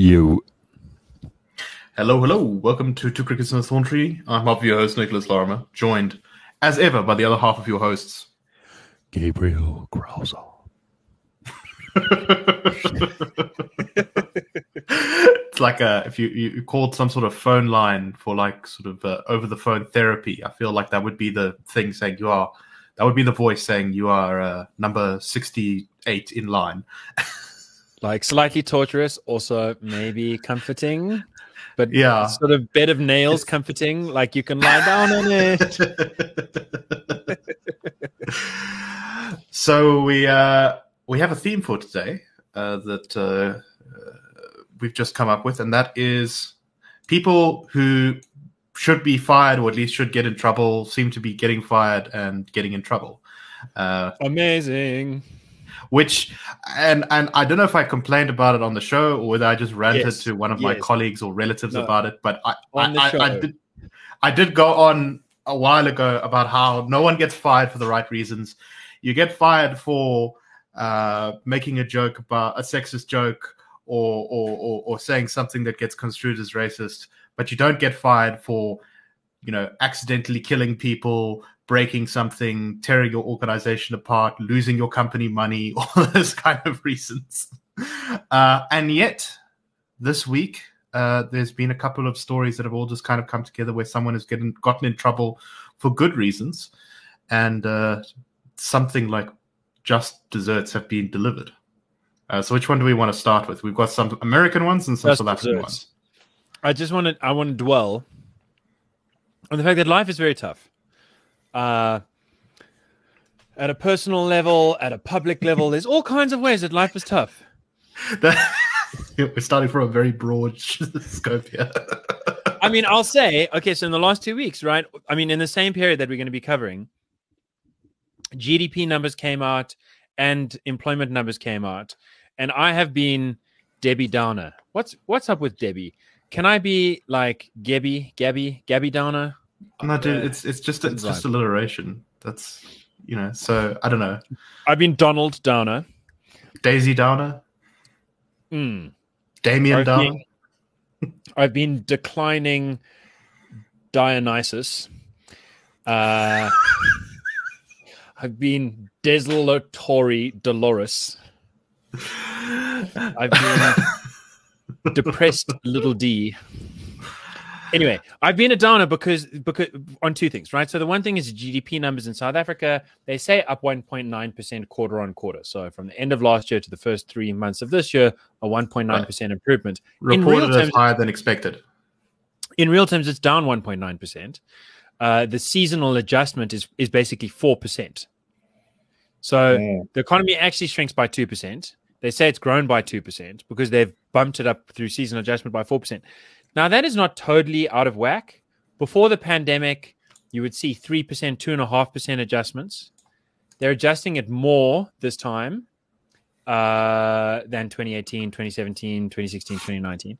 You. Hello, hello. Welcome to Two Crickets in a Thorn Tree. I'm half of your host, Nicholas Larimer, joined, as ever, by the other half of your hosts. Gabriel Krause. it's like uh, if you, you called some sort of phone line for like sort of uh, over the phone therapy. I feel like that would be the thing saying you are. That would be the voice saying you are uh, number sixty-eight in line. like slightly torturous, also maybe comforting, but Yeah. sort of bed of nails comforting. Like you can lie down on it. so we uh, we have a theme for today uh, that uh, uh, we've just come up with, and that is people who should be fired or at least should get in trouble seem to be getting fired and getting in trouble. Uh, Amazing. Which and and I don't know if I complained about it on the show or whether I just ranted Yes, to one of my colleagues or relatives No. about it. But I I, I, I did I did go on a while ago about how no one gets fired for the right reasons. You get fired for uh, making a joke about a sexist joke or, or or or saying something that gets construed as racist, but you don't get fired for you know accidentally killing people breaking something tearing your organization apart losing your company money all those kind of reasons uh, and yet this week uh, there's been a couple of stories that have all just kind of come together where someone has getting gotten in trouble for good reasons and uh, something like just desserts have been delivered uh, so which one do we want to start with we've got some american ones and some Just south african desserts. ones I just want to I want to dwell on the fact that life is very tough. Uh, at a personal level, at a public level, there's all kinds of ways that life is tough. That- we're starting from a very broad scope here. I mean, I'll say, okay, so in the last two weeks, right? I mean, in the same period that we're going to be covering, GDP numbers came out and employment numbers came out, and I have been Debbie Downer. What's what's up with Debbie? Can I be like Gabby, Gabby, Gabby Downer? No, dude, Yeah. it's it's just it's just alliteration. That's you know. So I don't know. I've been Donald Downer. Daisy Downer, Mm. Damien I've Downer. been, I've been declining Dionysus. Uh, I've been desolatory Dolores. I've been depressed little D. Anyway, I've been a donor because because on two things, right? So the one thing is GDP numbers in South Africa. They say up 1.9 percent quarter on quarter. So from the end of last year to the first three months of this year, a 1.9 percent improvement. Reported as higher than expected. In real terms, it's down 1.9 percent. Uh, the seasonal adjustment is is basically four percent. So the economy actually shrinks by 2%. They say it's grown by 2% because they've bumped it up through seasonal adjustment by 4%. Now, that is not totally out of whack. Before the pandemic, you would see 3%, 2.5% adjustments. They're adjusting it more this time uh, than 2018, 2017, 2016, 2019.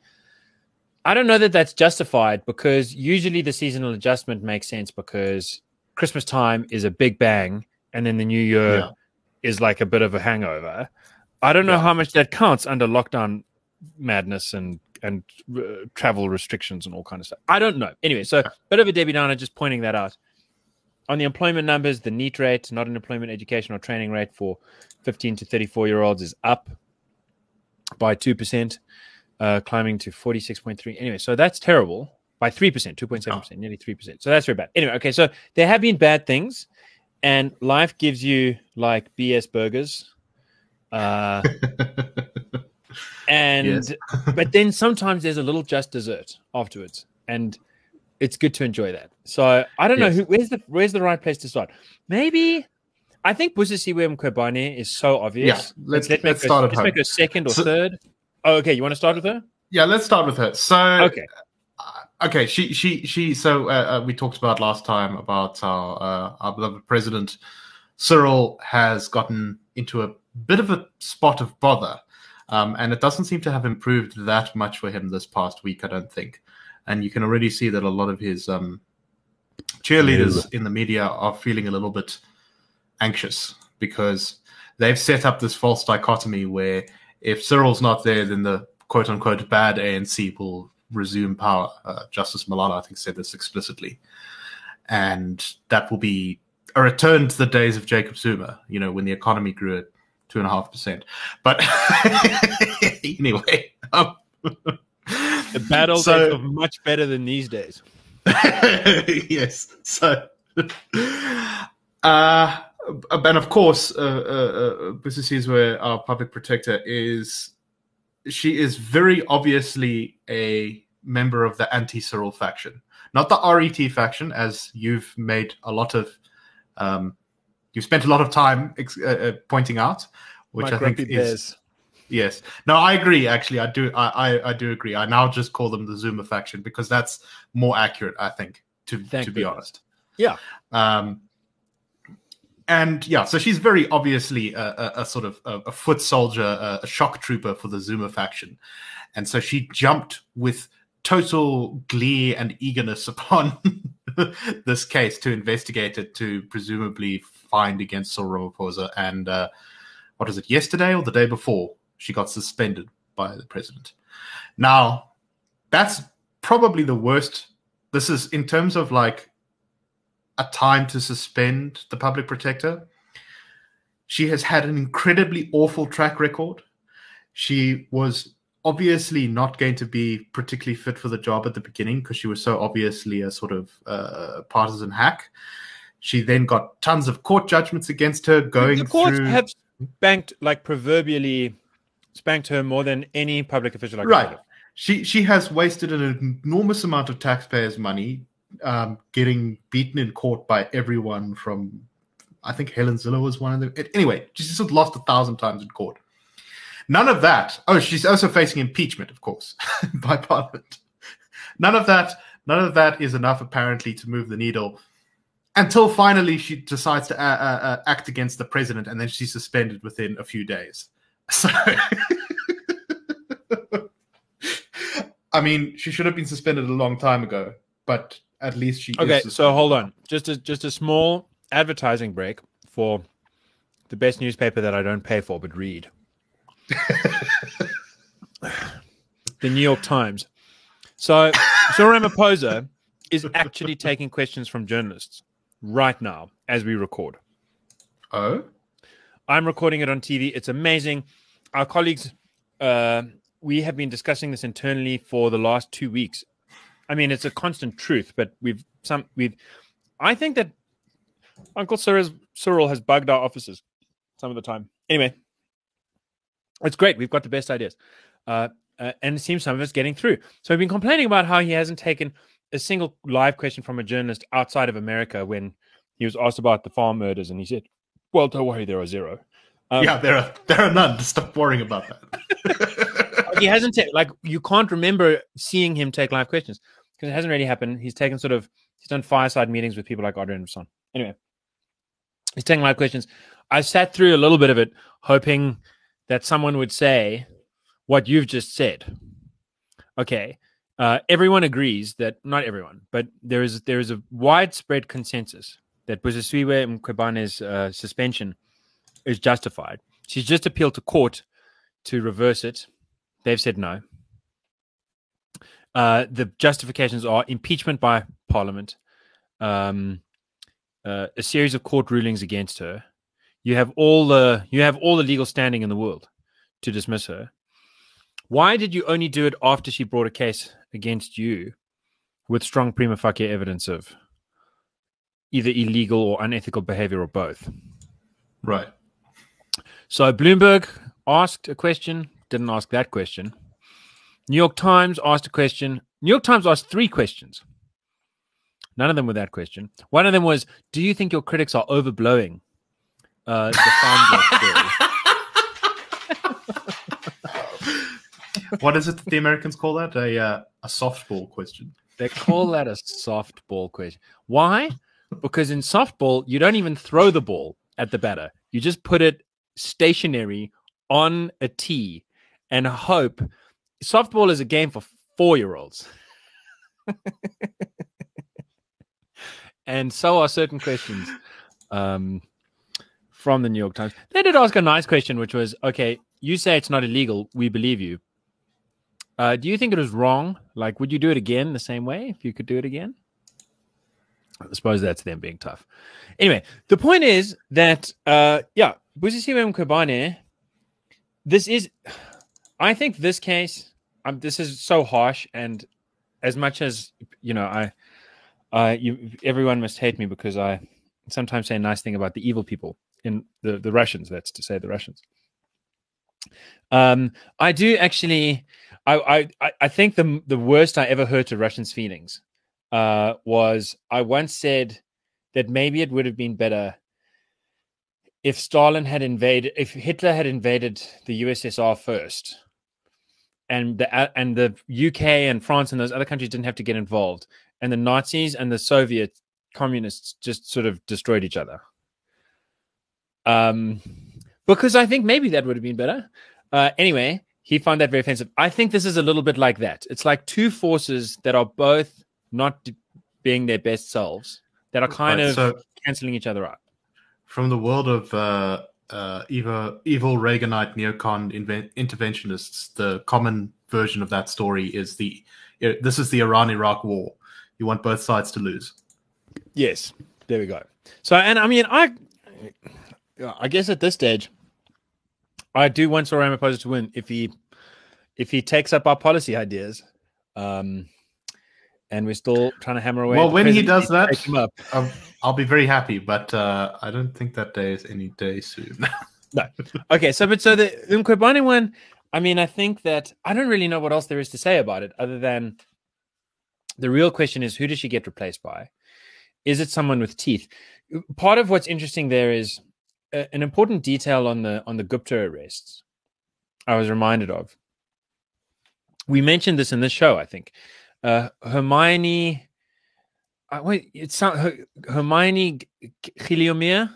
I don't know that that's justified because usually the seasonal adjustment makes sense because Christmas time is a big bang and then the new year Yeah. is like a bit of a hangover. I don't know Yeah. how much that counts under lockdown madness and and uh, travel restrictions and all kind of stuff. I don't know. Anyway, so bit of a Debbie Downer, just pointing that out. On the employment numbers, the NEET rate, not an employment education or training rate for 15 to 34 year olds, is up by 2%, uh, climbing to 46.3. Anyway, so that's terrible by 3%, 2.7%, nearly 3%. So that's very bad. Anyway, okay, so there have been bad things, and life gives you like BS burgers. Uh, and Yes. but then sometimes there's a little just dessert afterwards, and it's good to enjoy that. So I don't Yes. know who where's the where's the right place to start. Maybe I think Busisiwe Mkhwebane is so obvious. Yeah, let's- make let's her- start at let's home. make her second or So- third. Oh, okay. You want to start with her? Yeah, let's start with her. So Okay. uh, okay, she she she. So uh, uh, we talked about last time about how uh, our beloved president Cyril has gotten into a bit of a spot of bother, um, and it doesn't seem to have improved that much for him this past week. I don't think, and you can already see that a lot of his um, cheerleaders in the media are feeling a little bit anxious because they've set up this false dichotomy where if Cyril's not there, then the quote unquote bad ANC will resume power. Uh, Justice Malala, I think, said this explicitly. And that will be a return to the days of Jacob Zuma, you know, when the economy grew at two and a half percent. But anyway, um, The old So- much better than these days. yes. So, uh, and of course, uh, uh, uh, where our public protector is, she is very obviously a member of the anti-Cyril faction, not the RET faction, as you've made a lot of, um, you've spent a lot of time ex- uh, uh, pointing out, which My I think is bears. Yes. No, I agree. Actually, I do. I, I, I do agree. I now just call them the Zuma faction because that's more accurate. I think to Thank to be goodness. honest. Yeah. Um. And yeah, so she's very obviously a, a, a sort of a, a foot soldier, a, a shock trooper for the Zuma faction, and so she jumped with total glee and eagerness upon this case to investigate it to presumably find against Cyril Ramaphosa. And uh, what was it, yesterday or the day before? She got suspended by the president. Now, that's probably the worst. This is in terms of like a time to suspend the public protector. She has had an incredibly awful track record. She was obviously not going to be particularly fit for the job at the beginning because she was so obviously a sort of uh, partisan hack. She then got tons of court judgments against her going the courts through. have spanked, like proverbially, spanked her more than any public official. Can right. She she has wasted an enormous amount of taxpayers' money, um, getting beaten in court by everyone from. I think Helen Zille was one of them. Anyway, she's just lost a thousand times in court. None of that. Oh, she's also facing impeachment, of course, by Parliament. None of that. None of that is enough, apparently, to move the needle. Until finally, she decides to uh, uh, uh, act against the president, and then she's suspended within a few days. So, I mean, she should have been suspended a long time ago, but at least she. is Okay, so hold on. Just a just a small advertising break for the best newspaper that I don't pay for but read. the New York Times. So Cyril Ramaphosa is actually taking questions from journalists right now as we record. Oh, I'm recording it on TV. It's amazing. Our colleagues, uh, we have been discussing this internally for the last two weeks. I mean, it's a constant truth, but we've some we've. I think that Uncle Cyril's, Cyril has bugged our offices some of the time. Anyway, it's great. We've got the best ideas, uh, uh, and it seems some of it's getting through. So we've been complaining about how he hasn't taken a single live question from a journalist outside of America when he was asked about the farm murders, and he said, "Well, don't worry, there are zero. Um, yeah, there are there are none. Stop worrying about that. he hasn't ta- like you can't remember seeing him take live questions because it hasn't really happened. He's taken sort of he's done fireside meetings with people like Adrian Son. Anyway, he's taking live questions. I sat through a little bit of it, hoping that someone would say what you've just said. Okay, uh, everyone agrees that not everyone, but there is there is a widespread consensus that Busisiwe Mkhwebane's uh, suspension is justified. She's just appealed to court to reverse it. They've said no. Uh, the justifications are impeachment by Parliament, um, uh, a series of court rulings against her. You have all the you have all the legal standing in the world to dismiss her. Why did you only do it after she brought a case against you with strong prima facie evidence of either illegal or unethical behavior or both? right. So Bloomberg asked a question, didn't ask that question. New York Times asked a question. New York Times asked three questions. None of them were that question. One of them was, "Do you think your critics are overblowing uh, the farm What is it that the Americans call that? A uh, a softball question. They call that a softball question. Why? Because in softball, you don't even throw the ball at the batter. You just put it stationary on a tee and hope. Softball is a game for four year olds. and so are certain questions um, from the New York Times. They did ask a nice question, which was okay, you say it's not illegal. We believe you. Uh, do you think it was wrong? Like, would you do it again the same way if you could do it again? I suppose that's them being tough. Anyway, the point is that, uh, yeah, Busisiwe Mkhwebane, this is, I think this case, um, this is so harsh. And as much as, you know, I, uh, you, everyone must hate me because I sometimes say a nice thing about the evil people in the, the Russians, that's to say the Russians. Um, I do actually, I, I, I think the the worst I ever hurt a Russian's feelings uh, was I once said that maybe it would have been better if Stalin had invaded, if Hitler had invaded the USSR first, and the and the UK and France and those other countries didn't have to get involved, and the Nazis and the Soviet communists just sort of destroyed each other. Um, because I think maybe that would have been better. Uh, anyway, he found that very offensive. I think this is a little bit like that. It's like two forces that are both not being their best selves that are kind Right, of so- canceling each other out. From the world of uh, uh, evil, evil Reaganite neocon inven- interventionists, the common version of that story is the this is the Iran-Iraq war. You want both sides to lose. Yes, there we go. So, and I mean, I, I guess at this stage, I do want Cyril Ramaphosa to win if he, if he takes up our policy ideas, um, and we're still trying to hammer away. Well, when he does that-. Um, I'll be very happy, but uh, I don't think that day is any day soon. no. Okay, so but so the Mkhwebane one, I mean, I think that I don't really know what else there is to say about it other than the real question is who does she get replaced by? Is it someone with teeth? Part of what's interesting there is uh, an important detail on the on the Gupta arrests. I was reminded of. We mentioned this in this show, I think. Uh, Hermione, uh, wait, it's Her, Hermione Giliomir.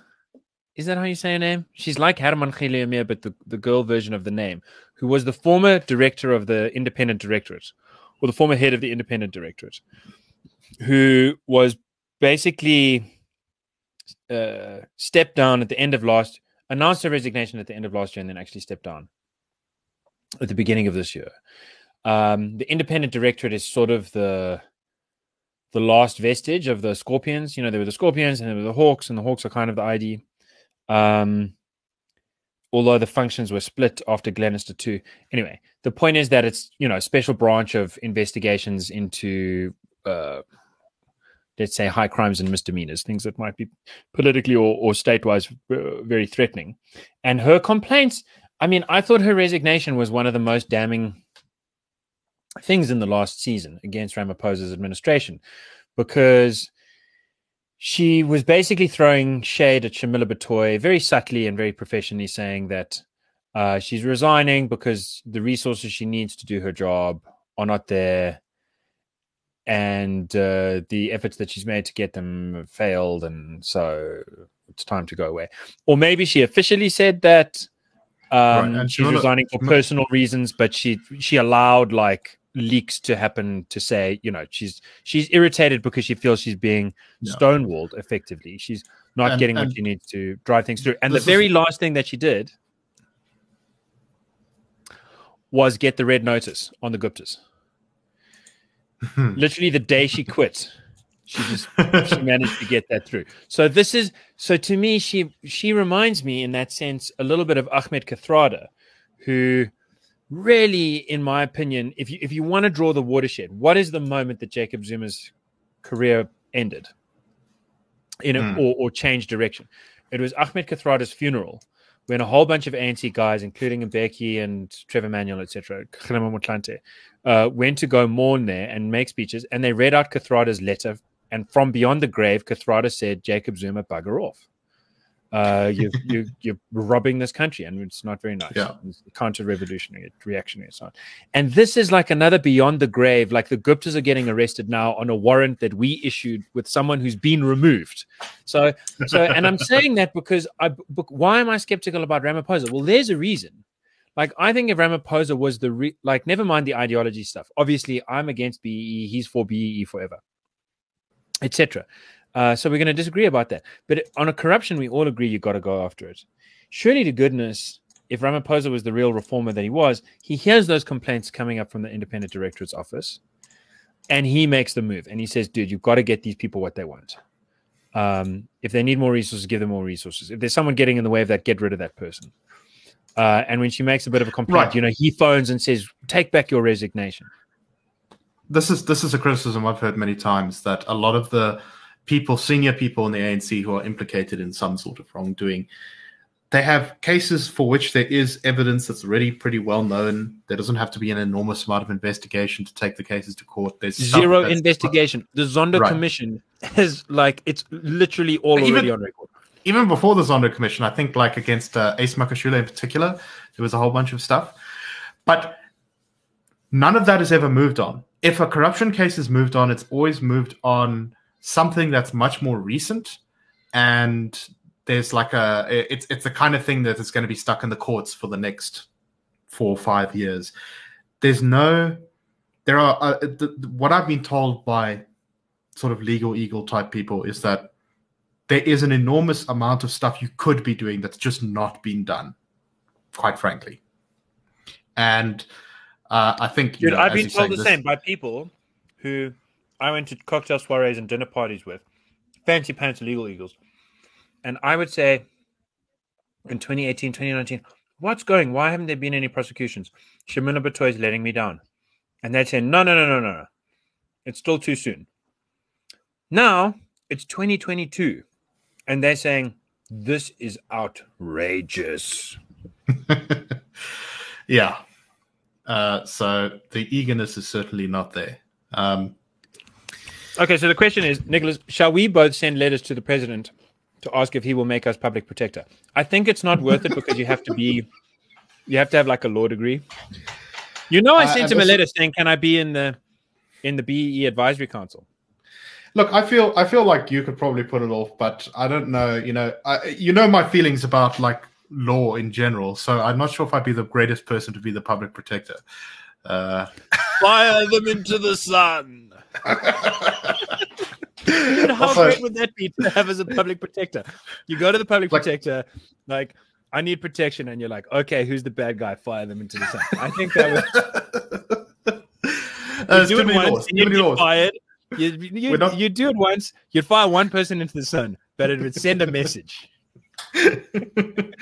Is that how you say her name? She's like Herman Giliomee, but the, the girl version of the name, who was the former director of the Independent Directorate, or the former head of the Independent Directorate, who was basically uh, stepped down at the end of last, announced her resignation at the end of last year, and then actually stepped down at the beginning of this year. Um, the Independent Directorate is sort of the the last vestige of the Scorpions. You know, there were the Scorpions and there were the Hawks, and the Hawks are kind of the ID. Um, although the functions were split after Glenister 2. Anyway, the point is that it's, you know, a special branch of investigations into, uh, let's say, high crimes and misdemeanors, things that might be politically or, or state wise uh, very threatening. And her complaints, I mean, I thought her resignation was one of the most damning things in the last season against Ramaphosa's administration because she was basically throwing shade at Shamila Batohi very subtly and very professionally, saying that uh, she's resigning because the resources she needs to do her job are not there, and uh, the efforts that she's made to get them have failed, and so it's time to go away. Or maybe she officially said that um, and she's resigning for personal reasons, but she she allowed like leaks to happen to say, you know, she's she's irritated because she feels she's being Yeah. stonewalled effectively. She's not And- getting what and she needs to drive things through. And the very last thing that she did was get the red notice on the Guptas. Hmm. Literally the day she quit, she just she managed to get that through. So this is so to me, she she reminds me in that sense a little bit of Ahmed Kathrada, who really, in my opinion, if you if you want to draw the watershed, what is the moment that Jacob Zuma's career ended? In a, Hmm. or, or changed direction. It was Ahmed Kathrada's funeral when a whole bunch of ANC guys, including Mbeki and Trevor Manuel, etc., uh, went to go mourn there and make speeches, and they read out Kathrada's letter. And from beyond the grave, Kathrada said, "Jacob Zuma, bugger off. Uh, you you you're robbing this country, and it's not very nice. Yeah. Counter revolutionary, reactionary, and so on." And this is like another beyond the grave. Like the Guptas are getting arrested now on a warrant that we issued with someone who's been removed. So, so, and I'm saying that because I. Why am I skeptical about Ramaphosa? Well, there's a reason. Like I think if Ramaphosa was the re- like, never mind the ideology stuff. Obviously, I'm against BEE. He's for BEE forever, etc. Uh, so we're going to disagree about that. But on a corruption, we all agree you got to go after it. Surely to goodness, if Ramaphosa was the real reformer that he was, he hears those complaints coming up from the independent directorate's office and he makes the move and he says, dude, you've got to get these people what they want. Um, if they need more resources, give them more resources. If there's someone getting in the way of that, get rid of that person. Uh, and when she makes a bit of a complaint, Right. you know, he phones and says, take back your resignation. this is this is a criticism I've heard many times that a lot of the people, senior people in the ANC who are implicated in some sort of wrongdoing, they have cases for which there is evidence that's already pretty well known. There doesn't have to be an enormous amount of investigation to take the cases to court. There's Zero investigation. The Zondo Right. Commission is like, it's literally all Even- already on record. even before the Zondo Commission, I think like against uh, Ace Magashule in particular, there was a whole bunch of stuff. But none of that has ever moved on. If a corruption case is moved on, it's always moved on something that's much more recent, and there's like a it's it's the kind of thing that is going to be stuck in the courts for the next four or five years. There's no, there are uh, the, what I've been told by sort of legal eagle type people is that there is an enormous amount of stuff you could be doing that's just not being done, quite frankly. And uh, I think, you Dude, know, I've been told the this- same by people who I went to cocktail soirees and dinner parties with, fancy pants legal eagles. And I would say in 2018, 2019, what's going? Why haven't there been any prosecutions? Shamila Batohi is letting me down. And they'd say, no, no, no, no, no, no. It's still too soon. Now it's 2022. And they're saying, this is outrageous. yeah. Uh, so the eagerness is certainly not there. Um, Okay, so the question is, Nicholas, shall we both send letters to the president to ask if he will make us public protector? I think it's not worth it because you have to be, you have to have like a law degree. You know, I Uh, sent and him a letter saying, "Can I be in the in the BEE advisory council?" look, I feel I feel like you could probably put it off, but I don't know. You know, I, you know my feelings about like law in general. So I'm not sure if I'd be the greatest person to be the public protector. Uh, Fire them into the sun. Dude, how Also- great would that be to have as a public protector? You go to the public Like- protector, like, I need protection, and you're like, okay, who's the bad guy? Fire them into the sun. I think that would Uh, You do it once. You'd get fired. You, you, not- you do it once, you'd fire one person into the sun, but it would send a message.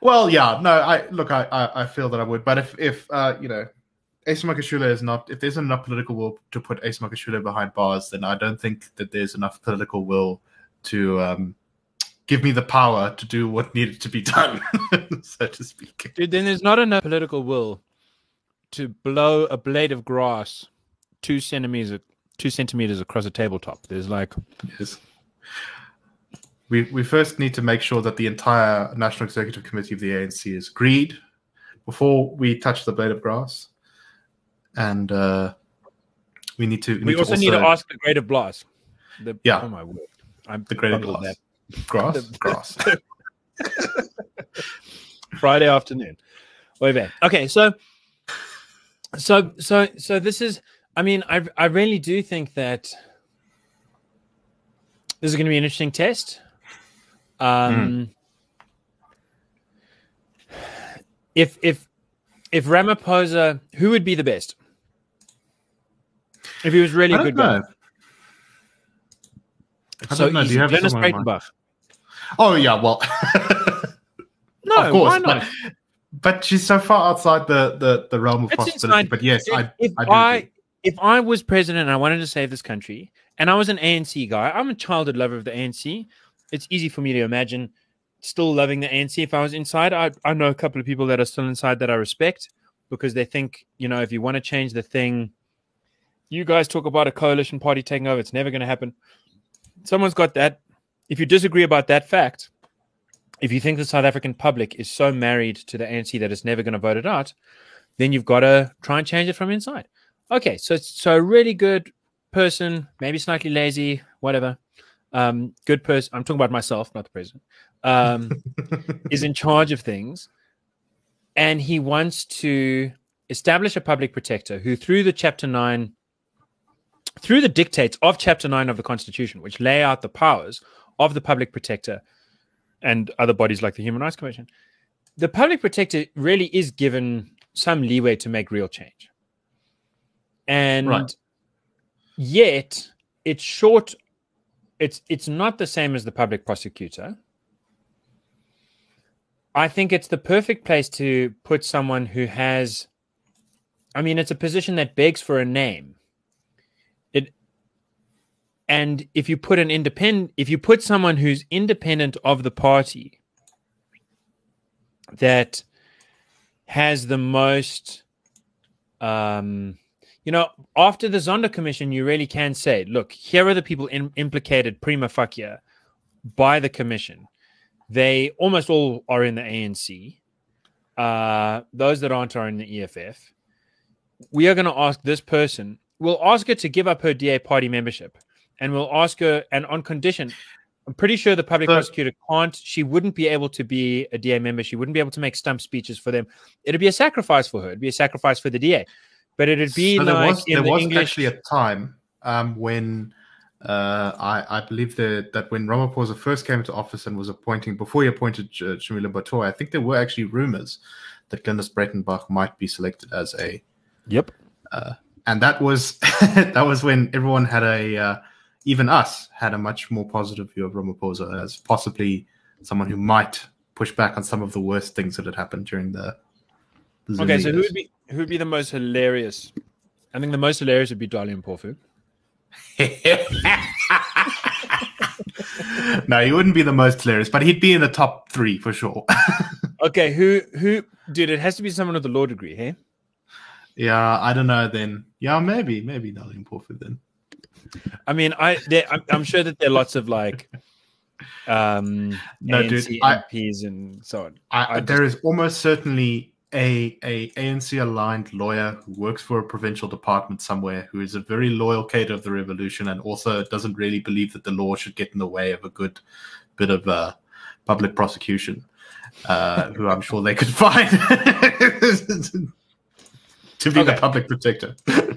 well, yeah, no, I look, I, I, I feel that I would, but if, if uh, you know, Ace Magashule is not, if there's enough political will to put Ace Magashule behind bars, then I don't think that there's enough political will to um, give me the power to do what needed to be done, so to speak. Dude, then there's not enough political will to blow a blade of grass two centimeters two centimeters across a tabletop. There's like Yes. We, we first need to make sure that the entire National Executive Committee of the ANC is agreed before we touch the blade of grass. And uh, we need to. we to also, need to ask the Great of Blast. The, Yeah. Oh my word. I'm the greater bungled grass. Grass? grass. Friday afternoon. Way back. Okay, so so so so this is I mean, I I really do think that this is going to be an interesting test. Um if if if Ramaphosa, who would be the best? If he was really a good guy. know. I So don't know. Do you have Dennis someone in mind? Breytenbach. Oh, yeah, well. No, of course. why not? But, but she's so far outside the, the, the realm of It's possibility. inside- But yes, if, I, if I. I, if I was president and I wanted to save this country, and I was an ANC guy, I'm a childhood lover of the ANC. It's easy for me to imagine still loving the ANC. If I was inside, I I know a couple of people that are still inside that I respect because they think you know if you want to change the thing, you guys talk about a coalition party taking over. It's never going to happen. Someone's got that. If you disagree about that fact, if you think the South African public is so married to the ANC that it's never going to vote it out, then you've got to try and change it from inside. Okay, so so a really good person, maybe slightly lazy, whatever. Um, good person. I'm talking about myself, not the president. Um, is in charge of things, and he wants to establish a public protector who, through the Chapter Nine, through the dictates of Chapter Nine of the Constitution, which lay out the powers of the public protector and other bodies like the Human Rights Commission, the public protector really is given some leeway to make real change. And Right. yet it's short it's it's not the same as the public prosecutor. I think it's the perfect place to put someone who has I mean it's a position that begs for a name. And if you put an independent if you put someone who's independent of the party that has the most um you know after the zondo commission you really can say look here are the people in, implicated prima facie by the commission. They almost all are in the anc uh those that aren't are in the eff we are going to ask this person we'll ask her to give up her da party membership and we'll ask her and on condition i'm pretty sure the public So- prosecutor can't she wouldn't be able to be a da member she wouldn't be able to make stump speeches for them. It'd be a sacrifice for her it'd be a sacrifice for the da but it'd be So like there was, in there the was english actually a time um, when uh, I, I believe that, that when Ramaphosa first came to office and was appointing, before he appointed uh, Shamila Batohi, I think there were actually rumors that Glynnis Breytenbach might be selected as a, yep. and that was that was when everyone had a, uh, even us had a much more positive view of Ramaphosa as possibly someone who might push back on some of the worst things that had happened during the. the okay so who would be who would be the most hilarious i think the most hilarious would be Dali Mpofu. no, he wouldn't be the most hilarious, but he'd be in the top three for sure. okay who who dude it has to be someone with a law degree hey yeah, I don't know then. Yeah, maybe, maybe Dali Mpofu then. I mean, I there, I'm, I'm sure that there are lots of like um No, ANC dude, I- MPs and so on. I, I there is almost certainly a a ANC aligned lawyer who works for a provincial department somewhere who is a very loyal cater of the revolution and also doesn't really believe that the law should get in the way of a good bit of uh, public prosecution. Uh, who I'm sure they could find to be the public protector.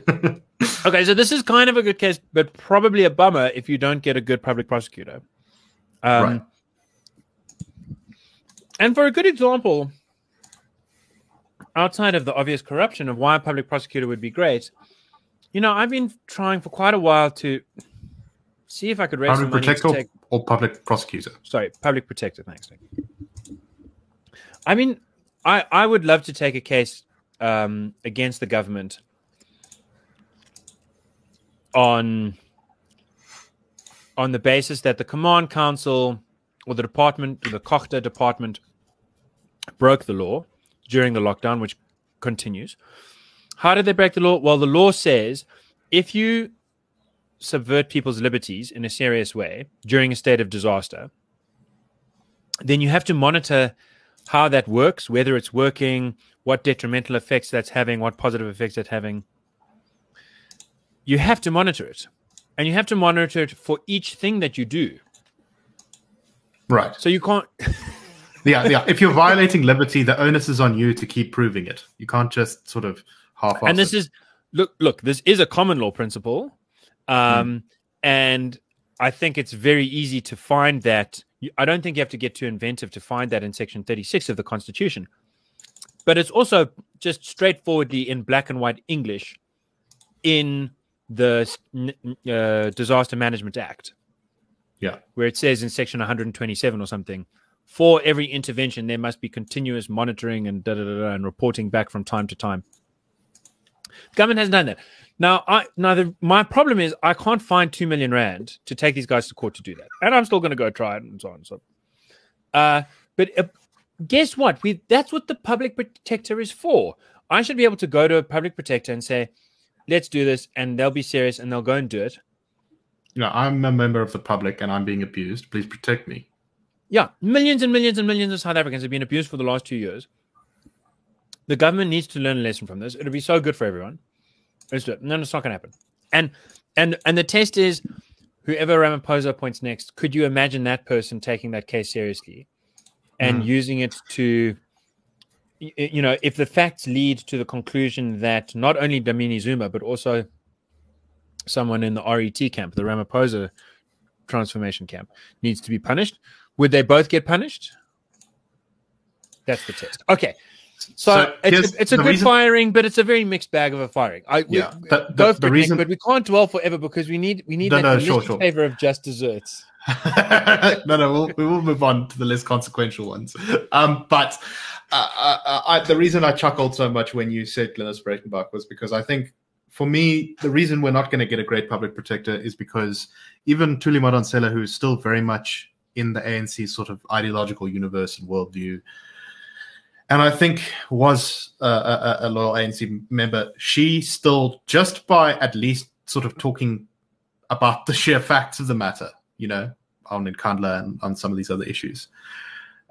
Okay, so this is kind of a good case, but probably a bummer if you don't get a good public prosecutor. Um, Right. And for a good example, outside of the obvious corruption of why a public prosecutor would be great, you know, I've been trying for quite a while to see if I could raise public some protector to take or public prosecutor? sorry, public protector. Thanks. I mean, I I would love to take a case um, against the government on on the basis that the command council or the department, the CoGTA department, broke the law during the lockdown, which continues. How did they break the law? Well, the law says if you subvert people's liberties in a serious way during a state of disaster, then you have to monitor how that works, whether it's working, what detrimental effects that's having, what positive effects it's having. You have to monitor it. And you have to monitor it for each thing that you do. Right. So you can't Yeah, yeah. If you're violating liberty, the onus is on you to keep proving it. You can't just sort of half. and this is look look this is a common law principle um and i think it's very easy to find that i don't think you have to get too inventive to find that in section 36 of the constitution but it's also just straightforwardly in black and white english in the s- n- n- uh, disaster management act. Yeah. where it says in section 127 or something for every intervention there must be continuous monitoring and da da da, and reporting back from time to time. Government hasn't done that. Now i now the, my problem is i can't find 2 million rand to take these guys to court to do that. And i'm still going to go try it and so on and so on. uh but uh, guess what? We that's what the public protector is for. I should be able to go to a public protector and say let's do this and they'll be serious and they'll go and do it you know, I'm a member of the public and I'm being abused. Please protect me. Yeah, millions and millions and millions of South Africans have been abused for the last two years. The government needs to learn a lesson from this. It'll be so good for everyone. Let's do it. No, it's not going to happen. And and and the test is, whoever Ramaphosa appoints next, could you imagine that person taking that case seriously and Mm. using it to, you know, if the facts lead to the conclusion that not only Dlamini Zuma but also someone in the RET camp, the Ramaphosa transformation camp, needs to be punished. Would they both get punished? That's the test. Okay. So, So it's, a, it's a good reason- firing, but it's a very mixed bag of a firing. I we, Yeah, the- the- the for it, Nick, reason- but we can't dwell forever because we need we need No, that no, sure, sure. flavor of just desserts. no, no, we'll, we will move on to the less consequential ones. Um, but uh, uh, I, the reason I chuckled so much when you said Glynnis Breytenbach was because I think, for me, the reason we're not going to get a great public protector is because even Thuli Madonsela, who is still very much in the ANC sort of ideological universe and worldview, and I think was a, a, a loyal ANC member, she still, just by at least sort of talking about the sheer facts of the matter, you know, on Nkandla and on some of these other issues,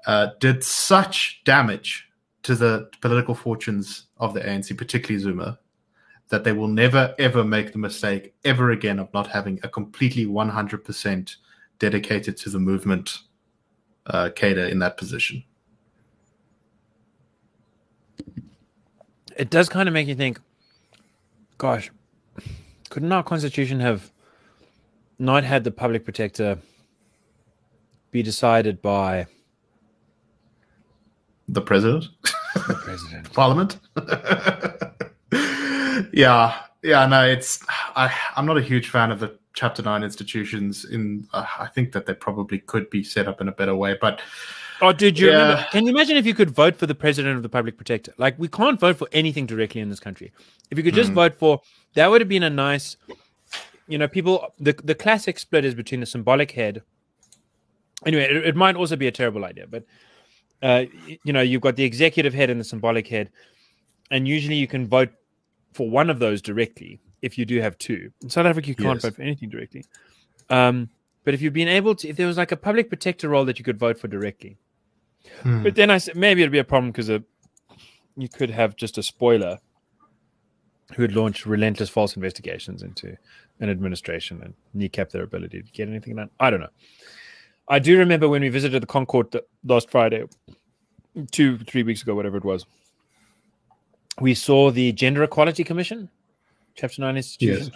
uh, did such damage to the political fortunes of the ANC, particularly Zuma, that they will never ever make the mistake ever again of not having a completely 100% dedicated to the movement uh, cadre in that position. It does kind of make you think, gosh, couldn't our constitution have not had the public protector be decided by The president, the president? parliament. yeah, yeah, no, it's I. I'm not a huge fan of the Chapter Nine institutions. In uh, I think that they probably could be set up in a better way, but Oh, dude, you Yeah. remember? Can you imagine if you could vote for the president of the public protector? Like, we can't vote for anything directly in this country. If you could just Mm. vote for, that would have been a nice, you know, people. The the classic split is between the symbolic head. Anyway, it, it might also be a terrible idea, but uh, you know, you've got the executive head and the symbolic head, and usually you can vote for one of those directly if you do have two. In South Africa, you can't Yes. vote for anything directly. Um, but if you've been able to, if there was like a public protector role that you could vote for directly, Hmm. but then I said maybe it'd be a problem because you could have just a spoiler who had launched relentless false investigations into an administration and kneecap their ability to get anything done. I don't know. I do remember when we visited the Concord th- last Friday, two, three weeks ago, whatever it was. We saw the Gender Equality Commission, Chapter 9 institution.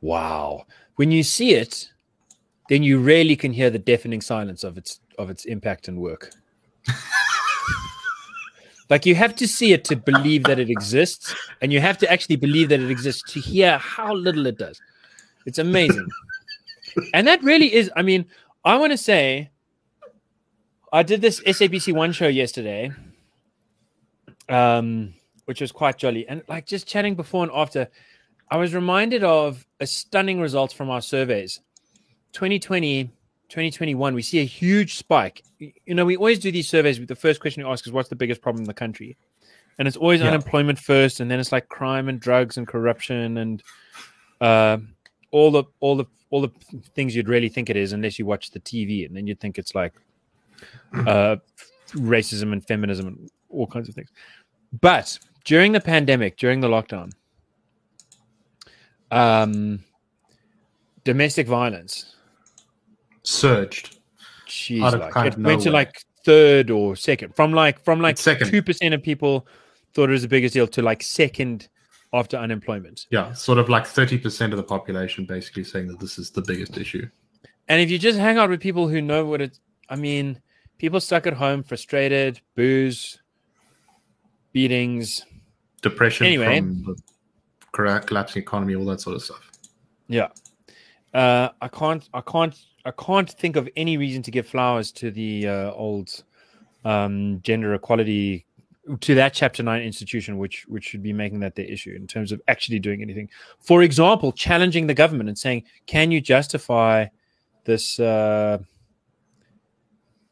Wow. When you see it, then you really can hear the deafening silence of its of its impact and work. like you have to see it to believe that it exists, and you have to actually believe that it exists to hear how little it does. It's amazing. and that really is, I mean, I want to say I did this SABC One show yesterday, um, which was quite jolly. And like just chatting before and after, I was reminded of a stunning result from our surveys. 2020, 2021, we see a huge spike. You know, we always do these surveys. The first question we ask is, what's the biggest problem in the country? And it's always Yeah. unemployment first, and then it's like crime and drugs and corruption and uh, all the all the all the things you'd really think it is, unless you watch the TV, and then you'd think it's like uh, racism and feminism and all kinds of things. But during the pandemic, during the lockdown, um, domestic violence, surged. jeez, Out of like, kind it of went to like third or second from like from like two percent of people thought it was the biggest deal to like second after unemployment. Yeah, sort of like 30% of the population basically saying that this is the biggest issue. And if you just hang out with people who know what it, I mean, people stuck at home, frustrated, booze, beatings. Depression Anyway. from the collapsing economy, all that sort of stuff. Yeah. Uh, I can't, I can't, I can't think of any reason to give flowers to the uh, old um, gender equality to that chapter 9 institution which which should be making that their issue in terms of actually doing anything. For example challenging the government and saying can you justify this uh,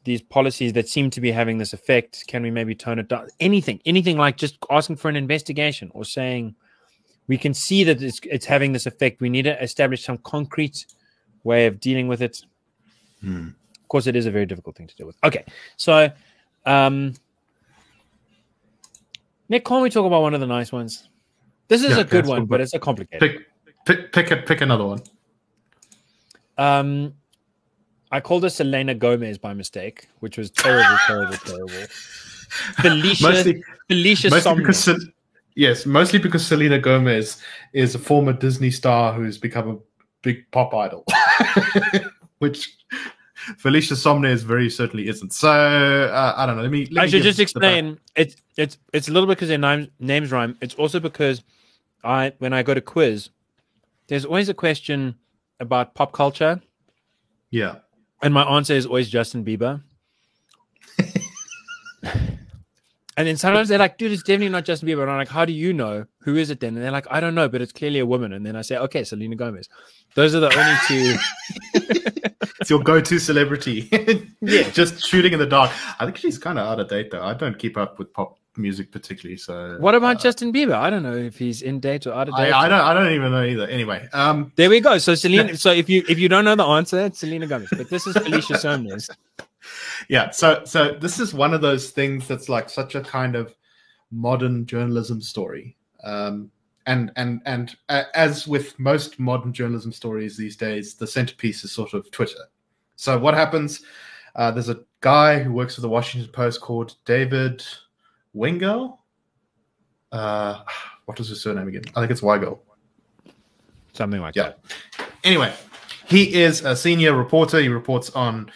these policies that seem to be having this effect? Can we maybe tone it down? Anything anything like just asking for an investigation or saying we can see that it's, it's having this effect. We need to establish some concrete way of dealing with it. Hmm. of course it is a very difficult thing to deal with. Okay so um nick can't we talk about one of the nice ones? This is Yeah, a good one but it's a complicated Pick, pick, pick, a, pick another one. um i called her selena gomez by mistake which was terrible terrible terrible. Felicia Mostly, felicia mostly because yes, mostly because Selena Gomez is a former Disney star who's become a big pop idol, which Felicia Somnes very certainly isn't. So uh, I don't know. Let me. Let I me should just explain. It's it's it's a little bit because their names names rhyme. It's also because I when I go to quiz, there's always a question about pop culture, Yeah. and my answer is always Justin Bieber. And then sometimes they're like, "Dude, it's definitely not Justin Bieber." And I'm like, "How do you know? Who is it then?" And they're like, "I don't know, but it's clearly a woman." And then I say, "Okay, Selena Gomez." Those are the only two. It's your go-to celebrity. Yeah. Just shooting in the dark. I think she's kind of out of date though. I don't keep up with pop music particularly. So What about uh, Justin Bieber? I don't know if he's in date or out of date. I don't. I don't even know either. Anyway, um, There we go. So Selena. So if you if you don't know the answer, it's Selena Gomez. But this is Felicia Sonmez. Yeah. So so this is one of those things that's like such a kind of modern journalism story. Um, and and and uh, as with most modern journalism stories these days, the centerpiece is sort of Twitter. So what happens? Uh, there's a guy who works for the Washington Post called David Wingel. Uh, what was his surname again? I think it's Weigel. Something like Yeah. that. Anyway, he is a senior reporter. He reports on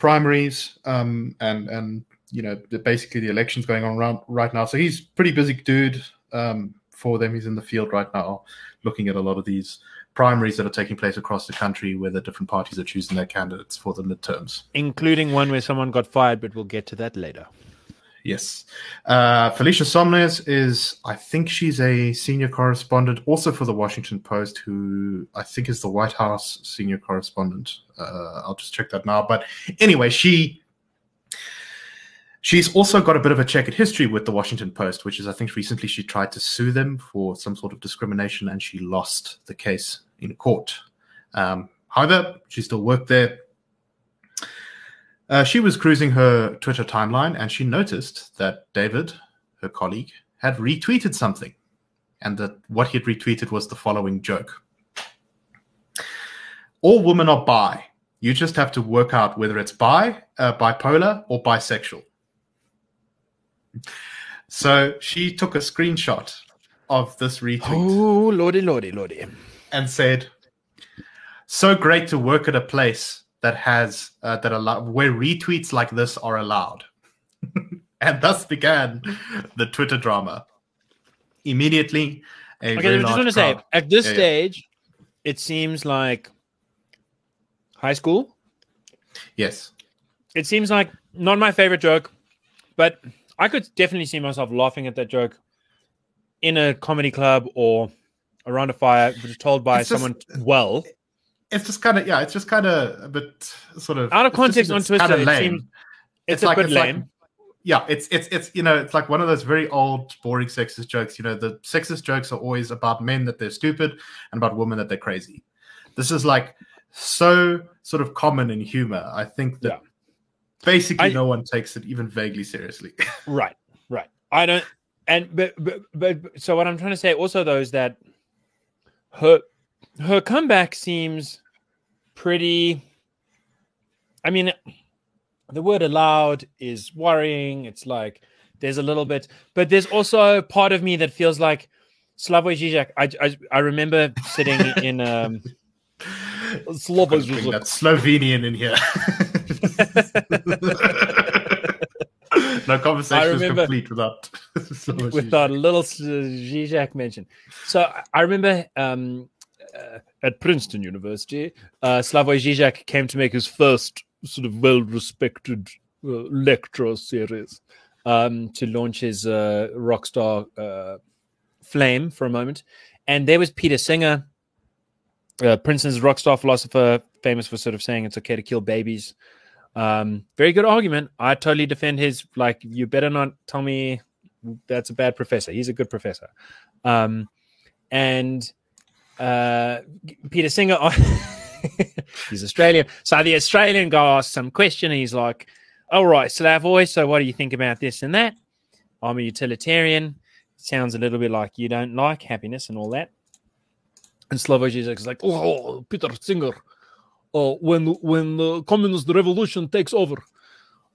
primaries um, and and you know basically the elections going on around right now. So he's pretty busy dude um, for them. He's in the field right now, looking at a lot of these primaries that are taking place across the country, where the different parties are choosing their candidates for the midterms. Including one where someone got fired, but we'll get to that later. Yes. Uh, Felicia Sonmez is, I think she's a senior correspondent also for the Washington Post, who I think is the White House senior correspondent. Uh, I'll just check that now. But anyway, she. She's also got a bit of a checkered history with the Washington Post, which is, I think, recently she tried to sue them for some sort of discrimination and she lost the case in court. Um, however, she still worked there. Uh, she was cruising her Twitter timeline and she noticed that David, her colleague, had retweeted something. And that what he had retweeted was the following joke All women are bi. You just have to work out whether it's bi, uh, bipolar, or bisexual. So she took a screenshot of this retweet Oh, lordy, lordy, lordy. and said, "So great to work at a place that has uh, that allow where retweets like this are allowed." and thus began the Twitter drama. Immediately, a Okay, I just want to say, at this Yeah, yeah. stage, it seems like high school. yes, It seems like not my favorite joke, but I could definitely see myself laughing at that joke in a comedy club or around a fire, which is told by just- someone well. It's just kind of yeah, it's just kind of a bit sort of Out of just- context on Twitter, it lame. seems it's, It's a like- bit it's like- lame. yeah, it's it's it's you know it's like one of those very old boring sexist jokes. You know, the sexist jokes are always about men that they're stupid and about women that they're crazy. This is like so sort of common in humor. I think that Yeah. basically I- no one takes it even vaguely seriously. Right, right. I don't, and but, but but so what I'm trying to say also though is that her her comeback seems pretty. I mean, the word "allowed" is worrying. It's like there's a little bit, but there's also part of me that feels like Slavoj Žižek. I, I I remember sitting in um Slavoj Žižek. that Slovenian in here. no conversation is complete without without a little Zizek mention. So I- remember um, at Princeton University, uh, Slavoj Zizek came to make his first sort of well-respected uh, lecture series um, to launch his uh, Rockstar uh, flame for a moment. And there was Peter Singer, uh, Princeton's rockstar philosopher, famous for sort of saying it's okay to kill babies. Um, very good argument. I totally defend his. Like, you better not tell me that's a bad professor. He's a good professor. Um, and uh, Peter Singer, he's Australian. So the Australian guy asked some question. He's like, "All right, Slavoj. So what do you think about this and that? I'm a utilitarian. Sounds a little bit like you don't like happiness and all that." And Slavoj is like, "Oh, Peter Singer." Uh, when when the communist revolution takes over,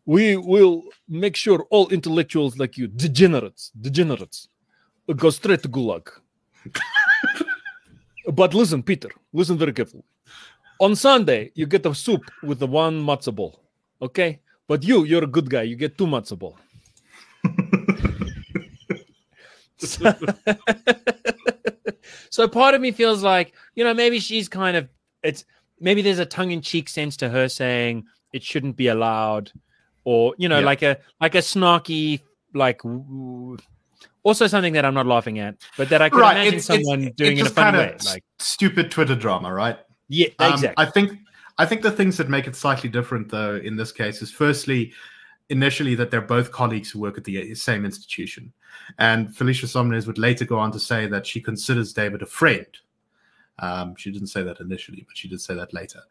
we will make sure all intellectuals like you, degenerates, degenerates, go straight to gulag. but listen, Peter, listen very carefully. On Sunday, you get a soup with the one matzo ball. Okay. But you, you're a good guy. You get two matzo ball. so, so part of me feels like, you know, maybe she's kind of it's maybe there's a tongue-in-cheek sense to her saying it shouldn't be allowed, or you know, Yeah. like a like a snarky like also something that I'm not laughing at, but that I can imagine someone doing in a fun way. Like stupid Twitter drama, right? yeah, Um, exactly. I think I think the things that make it slightly different, though, in this case, is firstly, initially that they're both colleagues who work at the same institution, and Felicia Sonmez would later go on to say that she considers David a friend. Um, she didn't say that initially, but she did say that later.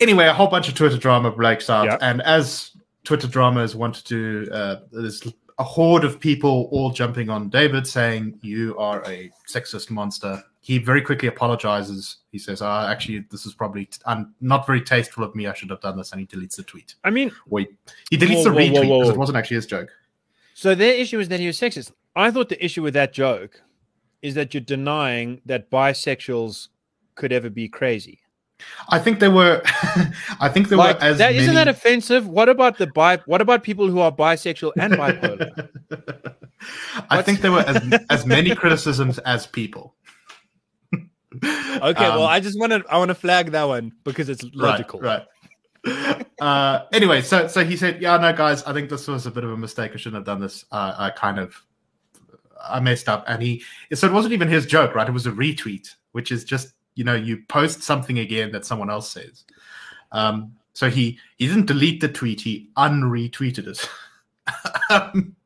Anyway, a whole bunch of Twitter drama breaks out, Yeah. and as Twitter dramas want to do, uh, there's a horde of people all jumping on David saying, You are a sexist monster. He very quickly apologizes. He says, uh, Actually, this is probably t- un- not very tasteful of me. I should have done this. And he deletes the tweet. I mean, Wait, he deletes Whoa, the retweet because it wasn't actually his joke. So their issue is that he was sexist. I thought the issue with that joke is that you're denying that bisexuals could ever be crazy. I think there were, I think there Like were as that, many. isn't that offensive? What about the bi? What about people who are bisexual and bipolar? I What's- think there were as, as many criticisms as people. Okay, well, Um, I just want to I want to flag that one because it's logical. Right. right. uh, anyway, so so he said, "Yeah, no, guys, I think this was a bit of a mistake. I shouldn't have done this. Uh, I kind of, I messed up." And he, so it wasn't even his joke, right? It was a retweet, which is just you know you post something again that someone else says. Um, so he he didn't delete the tweet; he unretweeted it. um,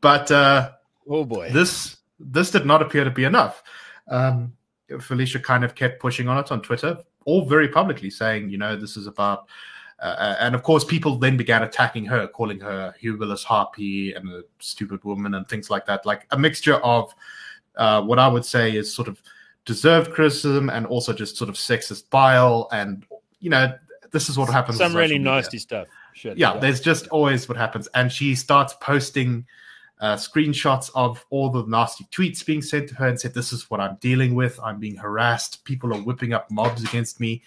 but uh, Oh boy. this this did not appear to be enough. Um, Felicia kind of kept pushing on it on Twitter, all very publicly, saying, you know, this is about. Uh, and of course, people then began attacking her, calling her hubris harpy and a stupid woman and things like that. Like a mixture of uh, what I would say is sort of deserved criticism and also just sort of sexist bile. And you know, this is what happens. Some really nasty stuff. Shit. yeah, there's just always what happens. And she starts posting uh, screenshots of all the nasty tweets being sent to her and said, This is what I'm dealing with. I'm being harassed. People are whipping up mobs against me.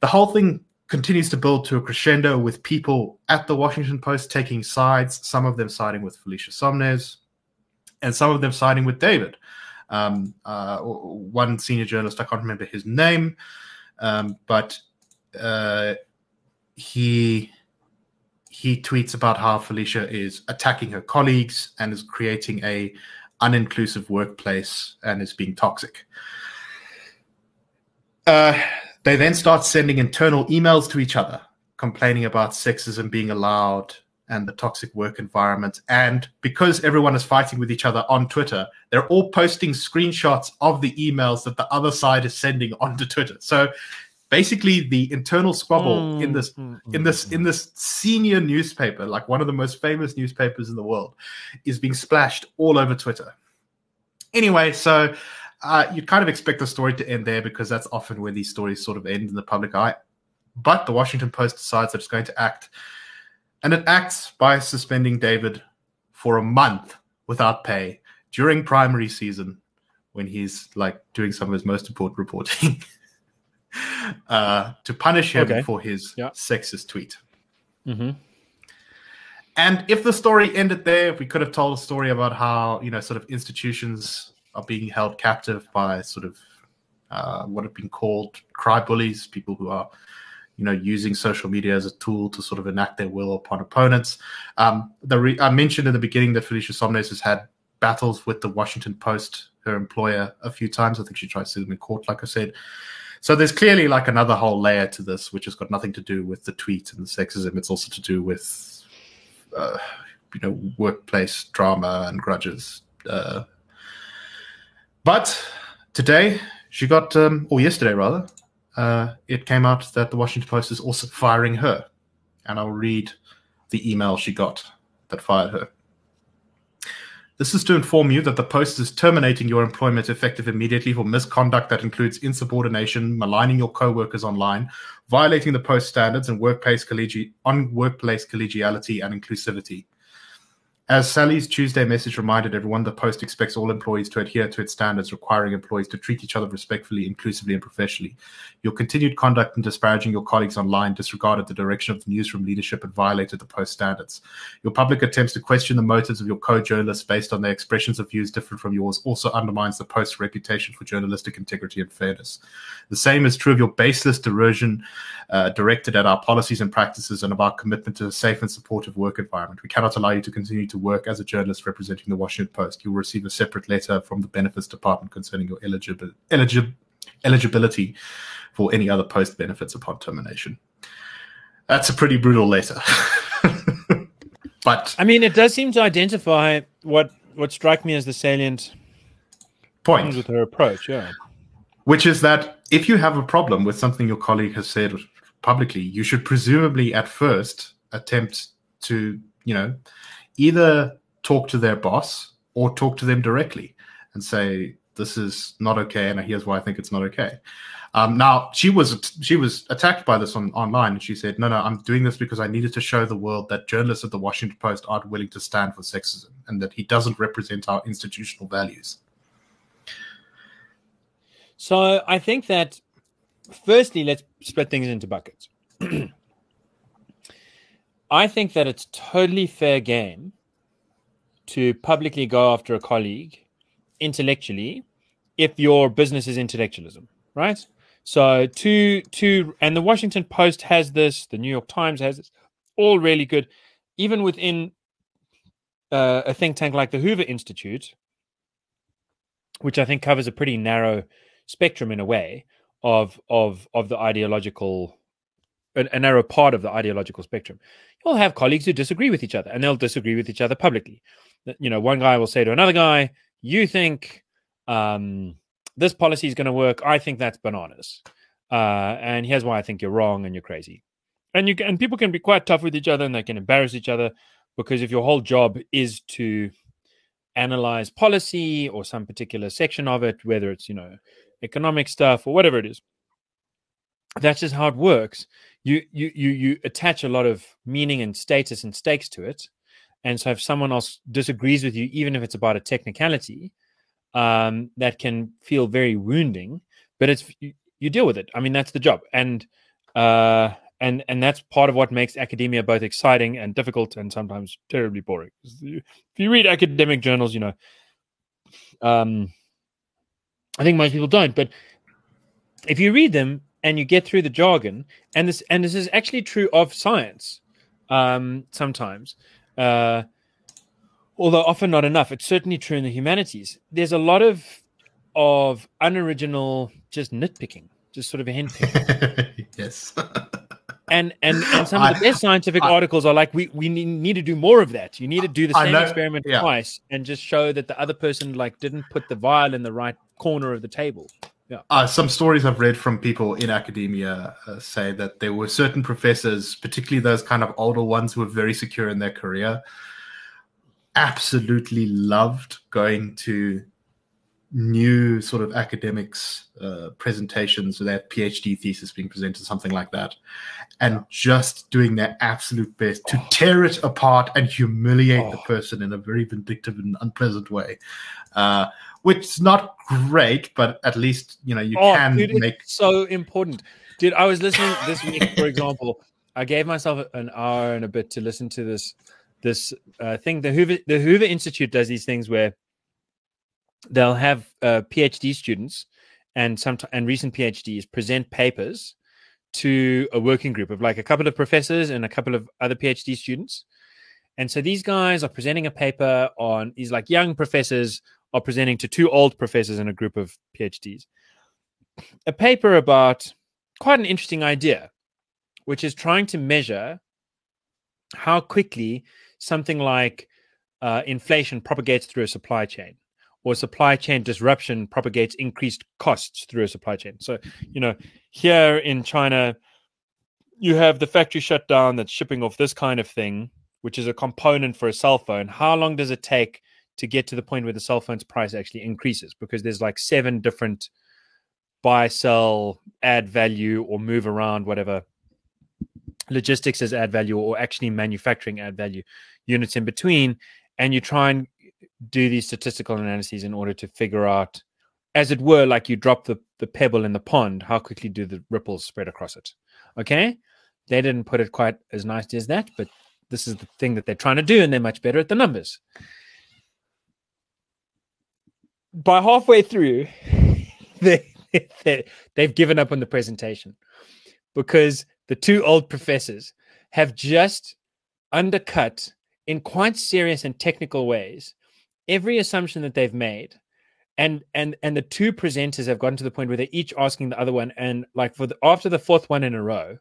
The whole thing continues to build to a crescendo with people at the Washington Post taking sides, some of them siding with Felicia Sonmez, and some of them siding with David. Um, uh, one senior journalist, I can't remember his name, um, but uh, he he tweets about how Felicia is attacking her colleagues and is creating a uninclusive workplace and is being toxic. Uh, they then start sending internal emails to each other, complaining about sexism being allowed and the toxic work environment. And because everyone is fighting with each other on Twitter, they're all posting screenshots of the emails that the other side is sending onto Twitter. So basically, the internal squabble in this in this in this senior newspaper, like one of the most famous newspapers in the world, is being splashed all over Twitter. Anyway, so uh, you'd kind of expect the story to end there because that's often where these stories sort of end in the public eye. But the Washington Post decides that it's going to act, and it acts by suspending David for a month without pay during primary season when he's like doing some of his most important reporting. uh, to punish him Okay. for his Yeah. sexist tweet. hmm And if the story ended there, if we could have told a story about how you know sort of institutions are being held captive by sort of uh, what have been called cry bullies, people who are you know using social media as a tool to sort of enact their will upon opponents. Um, re- I mentioned in the beginning that Felicia Sonmez has had battles with the Washington Post, her employer, a few times. I think she tried to sue them in court, like I said. So there's clearly like another whole layer to this, which has got nothing to do with the tweet and the sexism. It's also to do with, uh, you know, workplace drama and grudges. Uh, but today she got, um, or yesterday rather, uh, it came out that the Washington Post is also firing her, and I'll read the email she got that fired her. This is to inform you that the Post is terminating your employment effective immediately for misconduct that includes insubordination, maligning your co-workers online, violating the Post standards and workplace collegi- on workplace collegiality and inclusivity. As Sally's Tuesday message reminded everyone, the Post expects all employees to adhere to its standards, requiring employees to treat each other respectfully, inclusively, and professionally. Your continued conduct in disparaging your colleagues online disregarded the direction of the newsroom leadership and violated the Post standards. Your public attempts to question the motives of your co journalists based on their expressions of views different from yours also undermines the Post's reputation for journalistic integrity and fairness. The same is true of your baseless derision uh, directed at our policies and practices and of our commitment to a safe and supportive work environment. We cannot allow you to continue to work as a journalist representing the Washington Post. You will receive a separate letter from the Benefits Department concerning your eligibility, eligi- eligibility for any other post benefits upon termination. That's a pretty brutal letter. but I mean, it does seem to identify what what strike me as the salient point with her approach. Yeah, which is that if you have a problem with something your colleague has said publicly, you should presumably at first attempt to, you know, either talk to their boss or talk to them directly and say, this is not okay, and here's why I think it's not okay. Um, now she was she was attacked by this on online, and she said, "No, no, I'm doing this because I needed to show the world that journalists at the Washington Post aren't willing to stand for sexism, and that he doesn't represent our institutional values." So I think that firstly, let's split things into buckets. I think that it's totally fair game to publicly go after a colleague intellectually if your business is intellectualism, right? So to to and the Washington Post has this, the New York Times has this, all really good. Even within uh, a think tank like the Hoover Institute, which I think covers a pretty narrow spectrum in a way of of of the ideological a, a narrow part of the ideological spectrum. You'll have colleagues who disagree with each other, and they'll disagree with each other publicly. You know, one guy will say to another guy, "You think um, this policy is going to work? I think that's bananas, uh, and here's why I think you're wrong and you're crazy." And you can, and people can be quite tough with each other, and they can embarrass each other because if your whole job is to analyze policy or some particular section of it, whether it's you know economic stuff or whatever it is, that's just how it works you you you you attach a lot of meaning and status and stakes to it. And so if someone else disagrees with you even if it's about a technicality um, that can feel very wounding but it's you, you, deal with it. I mean that's the job. And uh, and and that's part of what makes academia both exciting and difficult and sometimes terribly boring. If you read academic journals you know um, i think most people don't but if you read them and you get through the jargon and this and this is actually true of science um, sometimes uh, although often not enough. It's certainly true in the humanities. There's a lot of of unoriginal just nitpicking just sort of a hint yes. And and and some of the best scientific I, articles are like we we need to do more of that. You need to do the same know, experiment yeah. twice and just show that the other person like didn't put the vial in the right corner of the table yeah. Uh, some stories I've read from people in academia uh, say that there were certain professors, particularly those kind of older ones who were very secure in their career, absolutely loved going to new sort of academics uh, presentations or their PhD thesis being presented, something like that, and yeah. just doing their absolute best to oh. tear it apart and humiliate oh. the person in a very vindictive and unpleasant way. Uh, which is not great, but at least you know you oh, can dude, make so important. Dude, I was listening this week, for example. I gave myself an hour and a bit to listen to this this uh, thing. The Hoover the Hoover Institute does these things where they'll have uh, PhD students and some and recent PhDs present papers to a working group of like a couple of professors and a couple of other PhD students. And so these guys are presenting a paper on these like young professors are presenting to two old professors and a group of PhDs a paper about quite an interesting idea, which is trying to measure how quickly something like uh, inflation propagates through a supply chain or supply chain disruption propagates increased costs through a supply chain. So, you know, here in China, you have the factory shut down that's shipping off this kind of thing, which is a component for a cell phone. How long does it take to get to the point where the cell phone's price actually increases because there's like seven different buy, sell, add value, or move around, whatever logistics as add value or actually manufacturing add value units in between. and you try and do these statistical analyses in order to figure out, as it were, like you drop the, the pebble in the pond, how quickly do the ripples spread across it? Okay. They didn't put it quite as nicely as that, but this is the thing that they're trying to do, and they're much better at the numbers. By halfway through, they, they, they've given up on the presentation because the two old professors have just undercut in quite serious and technical ways every assumption that they've made. And and and the two presenters have gotten to the point where they're each asking the other one and like for the, after the fourth one in a row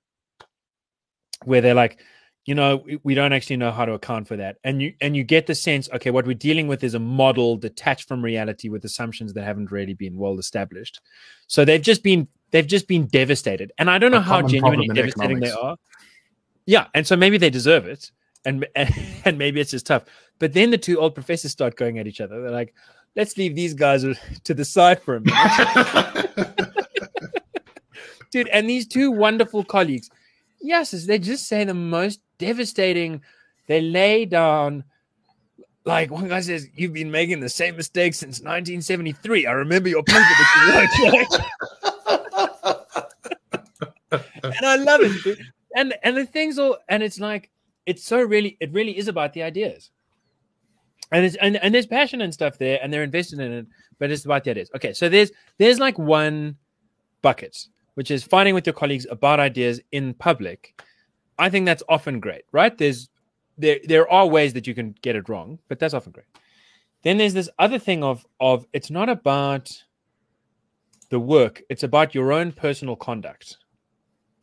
where they're like you know we, we don't actually know how to account for that. And you and you get the sense okay what we're dealing with is a model detached from reality with assumptions that haven't really been well established. So they've just been they've just been devastated. And i don't know A how common genuinely problem in devastating they are. Yeah and so maybe they deserve it. And, and and maybe it's just tough. But then the two old professors start going at each other. They're like let's leave these guys to the side for a minute. Dude and these two wonderful colleagues yes they just say the most devastating they lay down like one guy says you've been making the same mistake since 1973 i remember your paper that you wrote and i love it. And and the things all and it's like it's so really it really is about the ideas. And it's and, and there's passion and stuff there and they're invested in it but it's about the ideas. Okay so there's there's like one bucket which is fighting with your colleagues about ideas in public. I think that's often great right? There's there there are ways that you can get it wrong but that's often great. Then there's this other thing of of it's not about the work it's about your own personal conduct.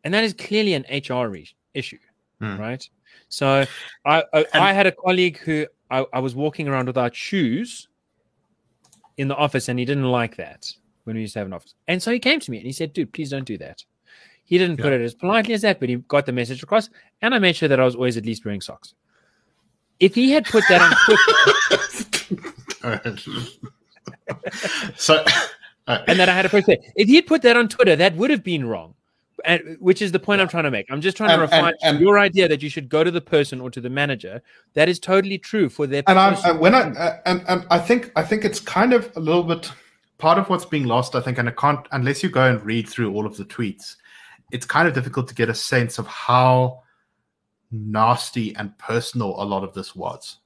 And that is clearly an hr re- issue Hmm. right? So I, I i had a colleague who I, I was walking around without shoes in the office and he didn't like that when we used to have an office and so he came to me and he said dude please don't do that he didn't put it as politely as that but he got the message across and i made sure that i was always at least wearing socks if he had put that on twitter so, uh, and that I had a post there. If he had put that on Twitter, that would have been wrong. And, which is the point I'm trying to make. I'm just trying to refine and- and- your idea that you should go to the person or to the manager. That is totally true for their. and I'm when I uh, and, and I think I think it's kind of a little bit part of what's being lost. I think, and I can't unless you go and read through all of the tweets, it's kind of difficult to get a sense of how nasty and personal a lot of this was.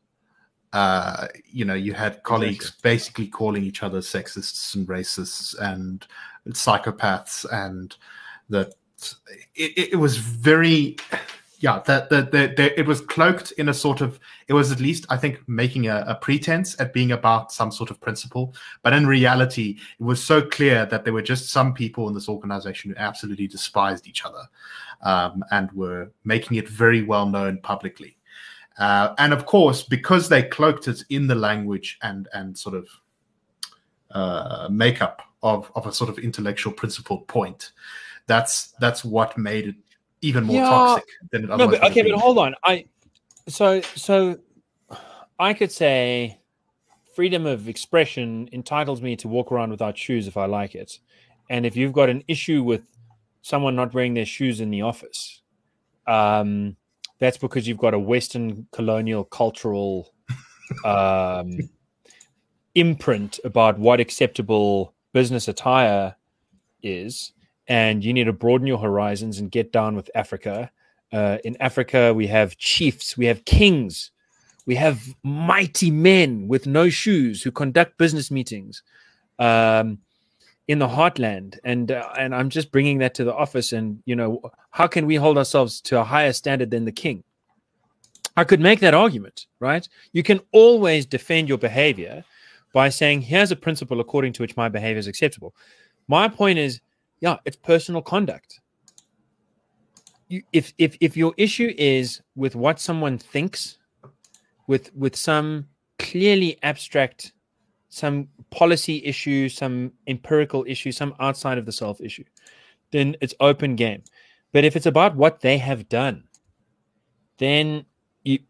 Uh, you know, you had colleagues basically calling each other sexists and racists and psychopaths, and that it, it was very yeah that that that it was cloaked in a sort of it was at least i think making a, a pretense at being about some sort of principle. But in reality it was so clear that there were just some people in this organization who absolutely despised each other um, and were making it very well known publicly. Uh, and of course because they cloaked it in the language and and sort of uh, makeup of of a sort of intellectual principled point that's that's what made it even more Yeah. toxic than it no, but okay, but hold on. I so so I could say freedom of expression entitles me to walk around without shoes if I like it, and if you've got an issue with someone not wearing their shoes in the office, um, that's because you've got a Western colonial cultural um, imprint about what acceptable business attire is and you need to broaden your horizons and get down with Africa. Uh, in Africa, we have chiefs, we have kings, we have mighty men with no shoes who conduct business meetings um, in the heartland. And uh, and I'm just bringing that to the office. And you know, how can we hold ourselves to a higher standard than the king? I could make that argument, right? You can always defend your behavior by saying, "Here's a principle according to which my behavior is acceptable." My point is yeah it's personal conduct. You, if if if your issue is with what someone thinks with with some clearly abstract some policy issue some empirical issue some outside of the self issue then it's open game. But if it's about what they have done then you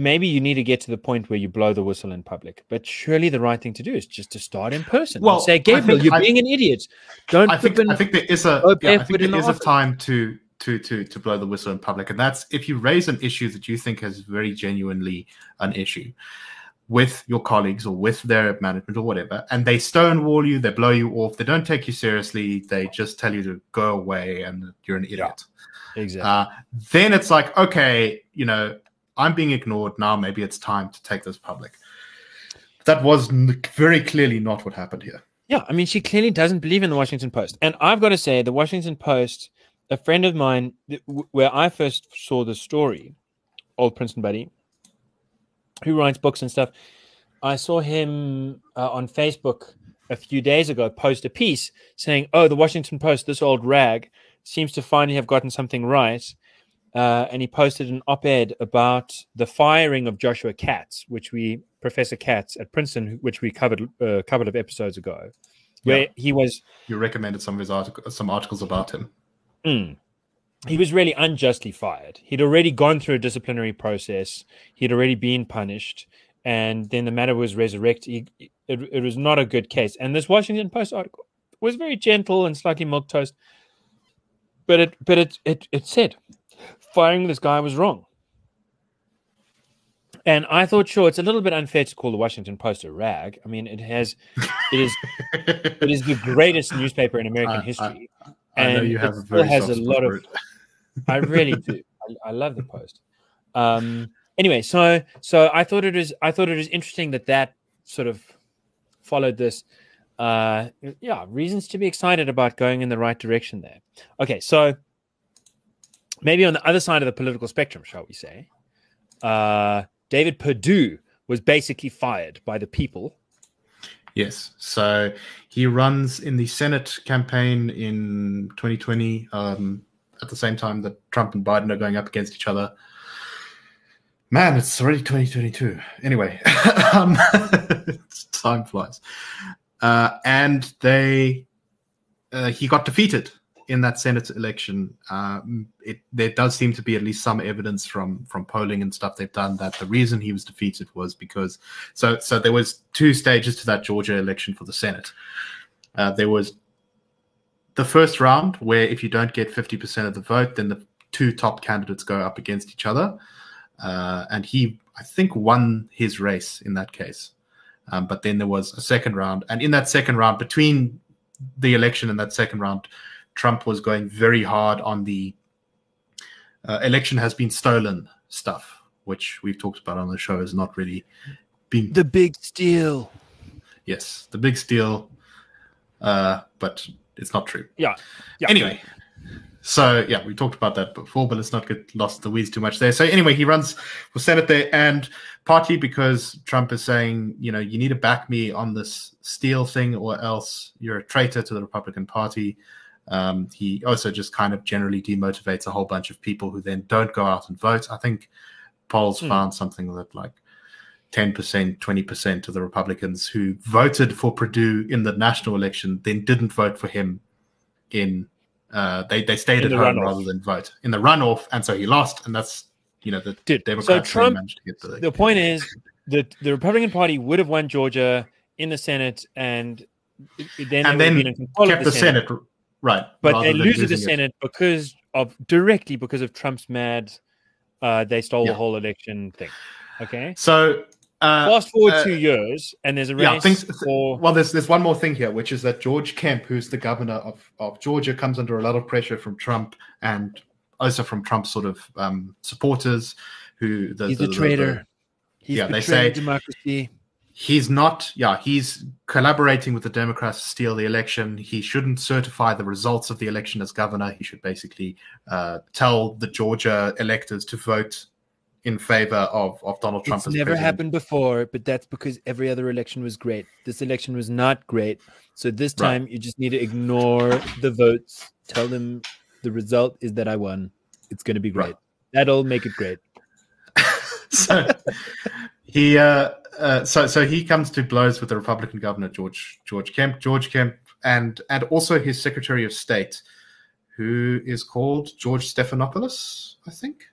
maybe you need to get to the point where you blow the whistle in public but surely the right thing to do is just to start in person Well, say gabriel you're I- being an idiot don't I think flip I think there is a yeah, I think in there the is a time to to to to blow the whistle in public, and that's if you raise an issue that you think is very genuinely an issue with your colleagues or with their management or whatever, and they stonewall you, they blow you off, they don't take you seriously, they just tell you to go away and you're an idiot. Exactly. Uh, then it's like, okay, you know, I'm being ignored now. Maybe it's time to take this public. That was very clearly not what happened here. Yeah, I mean, she clearly doesn't believe in the Washington Post. And I've got to say, the Washington Post, a friend of mine, where I first saw the story, old Princeton buddy, who writes books and stuff, I saw him uh, on Facebook a few days ago post a piece saying, Oh, the Washington Post, this old rag, seems to finally have gotten something right. Uh, and he posted an op ed about the firing of Joshua Katz, which we, Professor Katz at Princeton, which we covered uh, a couple of episodes ago, where Yeah. he was You recommended some of his articles, some articles about him. Mm. He was really unjustly fired. He'd already gone through a disciplinary process. He'd already been punished, and then the matter was resurrected. He, it, it was not a good case. And this Washington Post article was very gentle and slightly milk toast, but it but it it, it said firing this guy was wrong. And I thought, sure, it's a little bit unfair to call the Washington Post a rag. I mean, it has, it is, it is the greatest newspaper in American I- I- history. I know and you it have still very has a lot of. I really do. I, I love the post. Um, anyway, so so I thought it was I thought it was interesting that that sort of followed this. Uh, yeah, reasons to be excited about going in the right direction there. Okay, so maybe on the other side of the political spectrum, shall we say, uh, David Perdue was basically fired by the people. Yes. So he runs in the Senate campaign in 2020 um, at the same time that Trump and Biden are going up against each other. Man, it's already 2022. Anyway, um, time flies. Uh, and they, uh, he got defeated in that Senate election. Um, it, there does seem to be at least some evidence from from polling and stuff they've done that the reason he was defeated was because so so there was two stages to that Georgia election for the Senate. Uh, there was the first round where if you don't get 50% of the vote, then the two top candidates go up against each other. Uh, and he, I think, won his race in that case. Um, but then there was a second round. And in that second round, between the election and that second round, Trump was going very hard on the uh, election has been stolen stuff, which we've talked about on the show is not really being The big steal. yes, the big steal, uh, but it's not true. Yeah. yeah. Anyway, so yeah, we talked about that before, but let's not get lost in the weeds too much there. So anyway, he runs for Senate there, and partly because Trump is saying, you know, you need to back me on this steal thing, or else you're a traitor to the Republican Party. Um, he also just kind of generally demotivates a whole bunch of people who then don't go out and vote. I think polls Hmm. found something that like 10%, 20% of the Republicans who voted for Perdue in the national election then didn't vote for him in uh, they they stayed In at the home runoff. rather than vote in the runoff, and so he lost, and that's you know the Dude, Democrats so Trump managed to get the, the point is that the Republican Party would have won Georgia in the Senate, and then And then kept the Senate, right, but rather they lose the losing it. Senate because of directly because of Trump's mad. Uh, they stole Yeah. the whole election thing. Okay, So uh, fast forward uh, two years, and there's a race yeah, things, for well, there's there's one more thing here, which is that George Kemp, who's the governor of, of Georgia, comes under a lot of pressure from Trump and also from Trump's sort of um, supporters, who the, he's the- a the- traitor. He's yeah, they say- democracy. He's not yeah he's collaborating with the democrats to steal the election he shouldn't certify the results of the election as governor he should basically uh, tell the georgia electors to vote in favor of, of donald trump It's never president. happened before, but that's because every other election was great. This election was not great. So this Right. time you just need to ignore the votes. Tell them the result is that I won. It's going to be great. Right. That'll make it great. so he uh, uh, so so he comes to blows with the Republican governor George George Kemp George Kemp and and also his Secretary of State, who is called George Stephanopoulos, I think.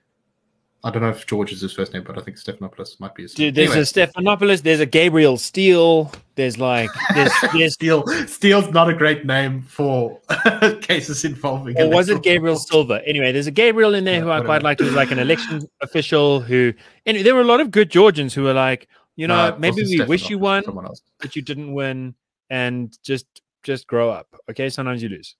I don't know if George is his first name, but I think Stephanopoulos might be his. Dude, there's anyway, a Stephanopoulos, there's a Gabriel Steele, there's like there's, there's Steele. Steele's not a great name for cases involving. or was it Gabriel. Silva? Anyway, there's a Gabriel in there Yeah, who I quite liked, who was like an election official who and there were a lot of good Georgians who were like, you know, No, maybe we wish you won, Someone else. but you didn't win, and just just grow up. Okay, sometimes you lose.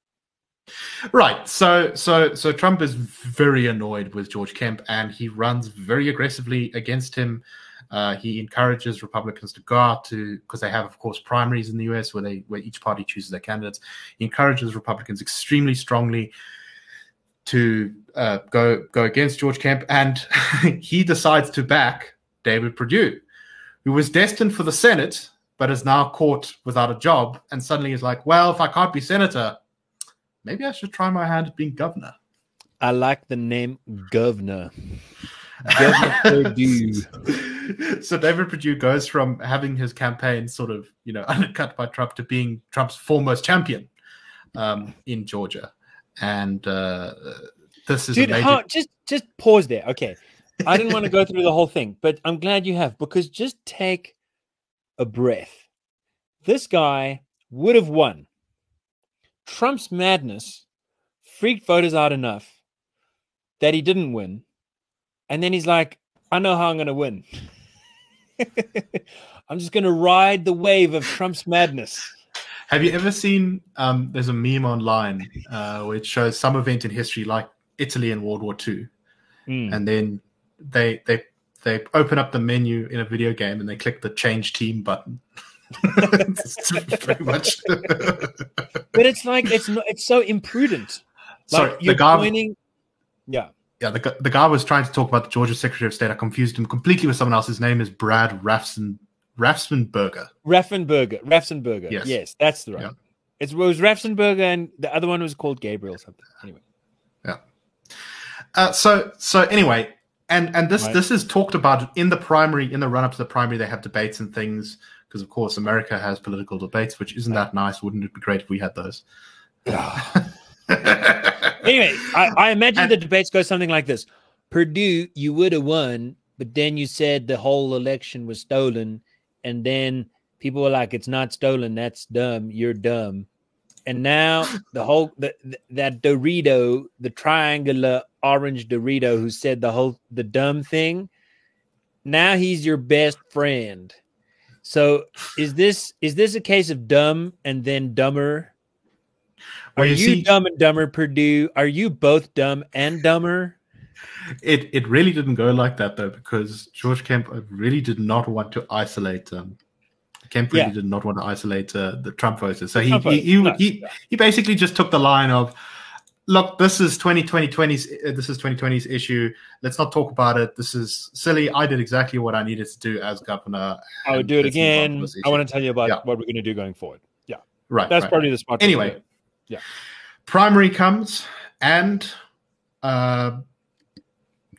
Right. So so so Trump is very annoyed with George Kemp and he runs very aggressively against him. Uh, he encourages Republicans to go out to because they have, of course, primaries in the US where they where each party chooses their candidates. He encourages Republicans extremely strongly to uh, go go against George Kemp, and he decides to back David Perdue, who was destined for the Senate but is now caught without a job, and suddenly is like, well, if I can't be senator, maybe I should try my hand at being governor. I like the name Governor. Governor so David Perdue goes from having his campaign sort of, you know, undercut by Trump to being Trump's foremost champion um, in Georgia, and uh, this is Dude, a major. how, just just pause there. Okay, I didn't want to go through the whole thing, but I'm glad you have because just take a breath. This guy would have won. Trump's madness freaked voters out enough that he didn't win, and then he's like, "I know how I'm going to win. I'm just going to ride the wave of Trump's madness." Have you ever seen? Um, there's a meme online uh, which shows some event in history, like Italy in World War II, Mm. and then they they they open up the menu in a video game and they click the change team button. Pretty much. But it's like it's not, it's so imprudent. Sorry, Like the you're guy. joining- yeah. Yeah, the, the guy was trying to talk about the Georgia Secretary of State. I confused him completely with someone else. His name is Brad Rafson Raffensperger. Raffenberger. Raffenberger. Yes. Yes. that's the right. Yeah. It was Raffenberger and the other one was called Gabriel something. Anyway. Yeah. Uh, so so anyway, and and this Right. this is talked about in the primary in the run up to the primary. They have debates and things because of course America has political debates, which isn't that nice. Wouldn't it be great if we had those? Anyway, I, I imagine And- the debates go something like this Perdue, you would have won, but then you said the whole election was stolen. And then people were like, it's not stolen. That's dumb. You're dumb. And now the whole the, th- that Dorito, the triangular orange Dorito, who said the whole the dumb thing, now he's your best friend. So is this is this a case of dumb and then dumber? Are Well, you, you see- dumb and dumber, Perdue? Are you both dumb and dumber? it it really didn't go like that though, because George Kemp really did not want to isolate. Um, Kemp really Yeah. did not want to isolate uh, the Trump voters. So he he, he, no, he, he basically just took the line of, look, this is 2020's uh, this is 2020's issue. Let's not talk about it. This is silly. I did exactly what I needed to do as governor. I would do it let's move on to again. I want to tell you about Yeah. what we're going to do going forward. Yeah, Right. that's right, probably right. the smart. way to do Anyway, it. primary comes and uh,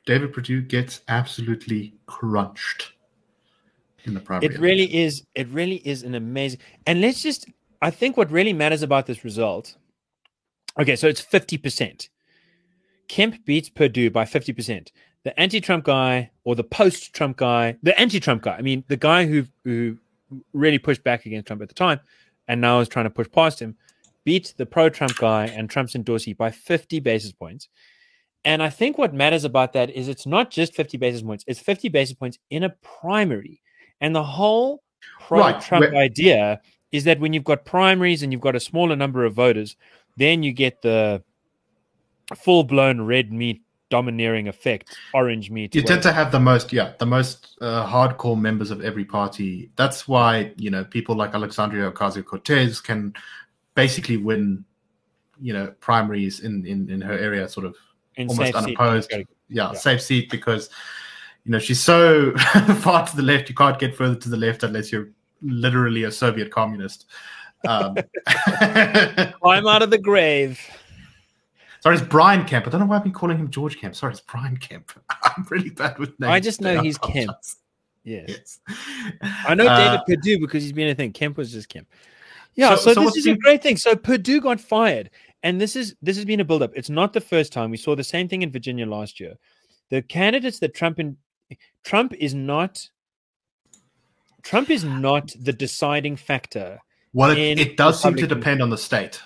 David Perdue gets absolutely crunched in the primary. it really is. It really is an amazing. And let's just. I think what really matters about this result. Okay, so it's fifty percent. Kemp beats Perdue by fifty percent. The anti-Trump guy or the post-Trump guy, the anti-Trump guy. I mean, the guy who who really pushed back against Trump at the time, and now is trying to push past him, beat the pro-Trump guy and Trump's endorsee by fifty basis points. And I think what matters about that is it's not just 50 basis points, it's 50 basis points in a primary. And the whole pro Trump Right, idea is that when you've got primaries and you've got a smaller number of voters, then you get the full blown red meat domineering effect, orange meat. you tend to have the most yeah the most uh, hardcore members of every party that's why you know people like alexandria ocasio-cortez can basically win you know primaries in in, in her area sort of in almost safe seat. unopposed. Yeah, Yeah. safe seat because you know she's so far to the left you can't get further to the left unless you're literally a soviet communist um, Climb out of the grave. sorry it's brian kemp i don't know why i've been calling him george kemp sorry it's brian kemp i'm really bad with names I just know he's. Kemp. Yes. yes I know Uh, David Perdue because he's been a thing. Kemp was just Kemp. Yeah, So- so, so this is a great thing. So Perdue got fired, and this is this has been a build-up. It's not the first time we saw the same thing in Virginia last year. the candidates that Trump and Trump is not Trump is not the deciding factor. Well, it, it does seem to depend on the state.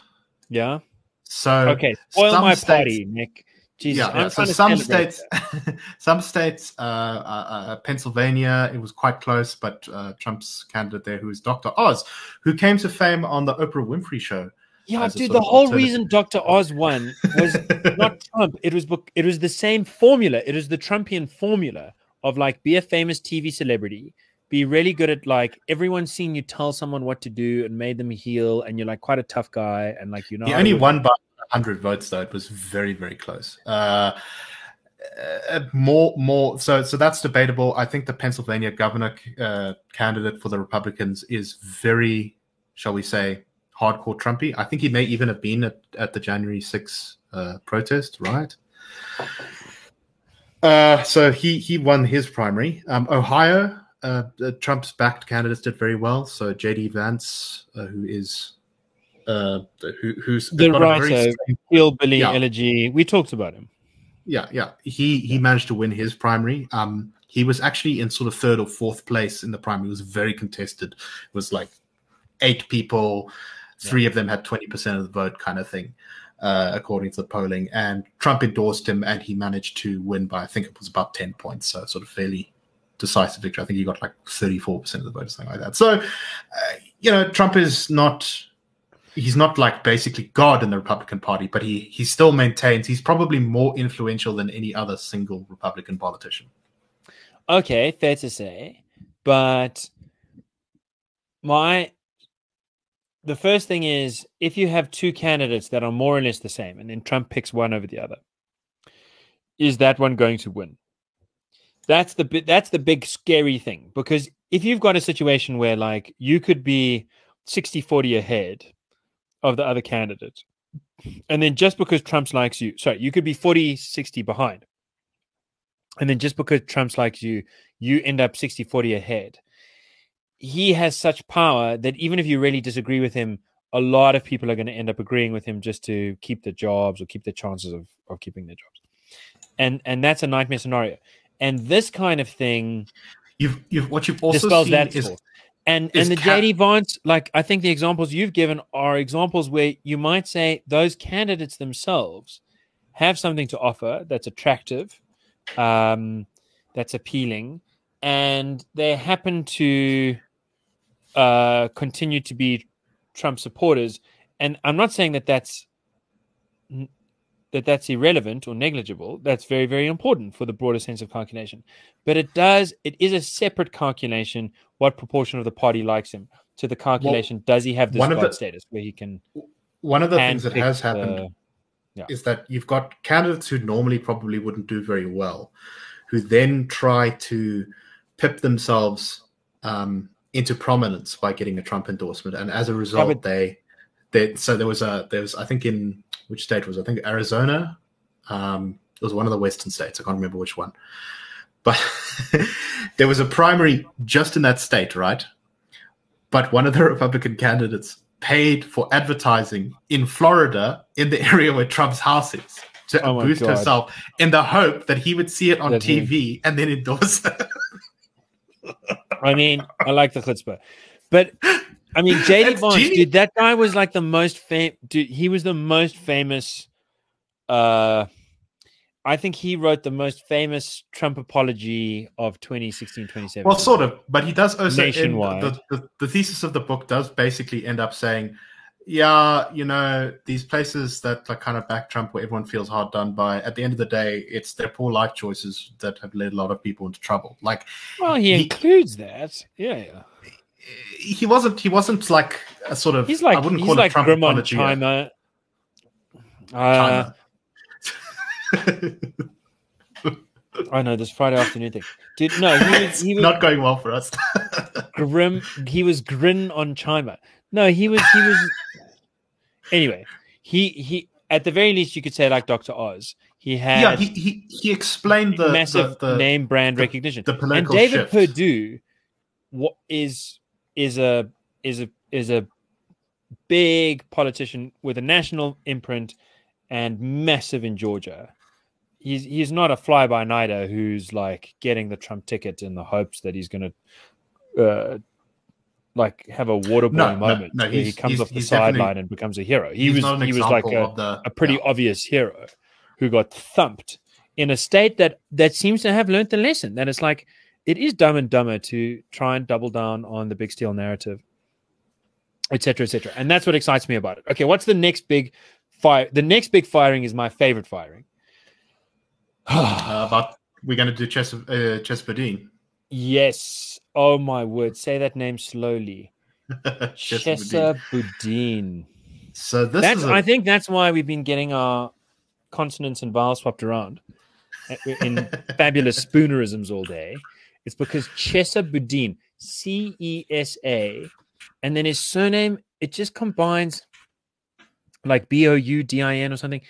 Yeah. So Okay. Spoil my states- party, Nick. Jesus. yeah. So some states, some states, uh, uh, uh, Pennsylvania, it was quite close, but uh, Trump's candidate there, who is Dr. Oz, who came to fame on the Oprah Winfrey show. Yeah, dude. The whole reason Dr. Oz won was not Trump. It was it was the same formula. It was the Trumpian formula of like be a famous TV celebrity, be really good at like everyone's seen you tell someone what to do and made them heal, and you're like quite a tough guy, and like you know he only won by 100 votes, though. It was very, very close. Uh, uh, more, more. So, so that's debatable. I think the Pennsylvania governor uh, candidate for the Republicans is very, shall we say, hardcore Trumpy. I think he may even have been at, at the January 6th uh, protest, right? Uh, so he he won his primary. Um, Ohio, uh, Trump's backed candidates did very well. So JD Vance, uh, who is uh, who, who's the very writer, strong- hillbilly Yeah. elegy. We talked about him. yeah, yeah. He he managed to win his primary. Um, he was actually in sort of third or fourth place in the primary. It was very contested. It was like eight people, three of them had twenty percent of the vote, kind of thing, uh, according to the polling. And Trump endorsed him, and he managed to win by I think it was about ten points. So sort of fairly decisive victory. I think he got like thirty four percent of the vote, or something like that. So, uh, you know, Trump is not he's not like basically God in the Republican Party, but he he still maintains he's probably more influential than any other single Republican politician. Okay, fair to say. But my the first thing is if you have two candidates that are more or less the same and then Trump picks one over the other, is that one going to win? That's the bit that's the big scary thing because if you've got a situation where like you could be 60-40 ahead of the other candidate and then just because Trump's likes you, sorry, you could be 40-60 behind. And then just because Trump's likes you, you end up 60 40 ahead. He has such power that even if you really disagree with him, a lot of people are going to end up agreeing with him just to keep their jobs or keep their chances of, of keeping their jobs. And and that's a nightmare scenario. And this kind of thing You've you've what you've also dispels seen that is. And is and the ca- JD Vance, like I think the examples you've given are examples where you might say those candidates themselves have something to offer that's attractive, um, that's appealing, and they happen to uh, continue to be Trump supporters. And I'm not saying that that's that that's irrelevant or negligible. That's very very important for the broader sense of calculation. But it does it is a separate calculation. What proportion of the party likes him? To the calculation, does he have this one the- status where he can one of the things that has happened the- is that you've got candidates who normally probably wouldn't do very well, who then try to pip themselves um, into prominence by getting a Trump endorsement, and as a result, but- they, they so there was a there was I think in which state was? I think Arizona, um, it was one of the western states. I can't remember which one, but there was a primary just in that state, right? But one of the Republican candidates paid for advertising in Florida in the area where Trump's house is to Oh boost God. herself in the hope that he would see it on That TV and then endorse it. I mean, I like the chutzpah, but I mean, JD Vance, dude, that guy was like the most famous. Dude, he was the most famous. Uh, I think he wrote the most famous Trump apology of 2016, 2017. Well, sort of, but he does also. Nationwide. the, the, the thesis of the book does basically end up saying, yeah, you know, these places that like kind of back Trump, where everyone feels hard done by. At the end of the day, it's their poor life choices that have led a lot of people into trouble. Like Well, he, he- includes that. Yeah, yeah. He wasn't. He wasn't like a sort of. He's like I wouldn't he's call like it Trump Grim on apology. China. Uh, China. I know this Friday afternoon thing, dude. No, he was, it's he was not going well for us. grim. He was grin on Chima. No, he was. He was. Anyway, he he. At the very least, you could say like Doctor Oz. He had yeah, he, he he explained the massive the, the, name brand the- recognition. the and David shift. Perdue, what is is a is a is a big politician with a national imprint and massive in Georgia. he's he's not a fly by nighter who's like getting the Trump ticket in the hopes that he's going to uh, like have a waterboarding No, no, moment no, where he comes off the sideline and becomes a hero. He was he was like a, the- a pretty yeah. obvious hero who got thumped in a state that that seems to have learned the lesson that it's like it is dumb and dumber to try and double down on the big steel narrative etc etc and that's what excites me about it. Okay what's the next big fire the next big firing is my favorite firing. Uh, but we're going to do Chess, uh, Chess yes. Oh my word. Say that name slowly. Chess Chesa Boudin. So this that's is a, i think that's why we've been getting our consonants and vowels swapped around uh, in fabulous spoonerisms all day it's because Chesa Boudin c-e-s-a and then his surname it just combines like b-o-u-d-i-n or something.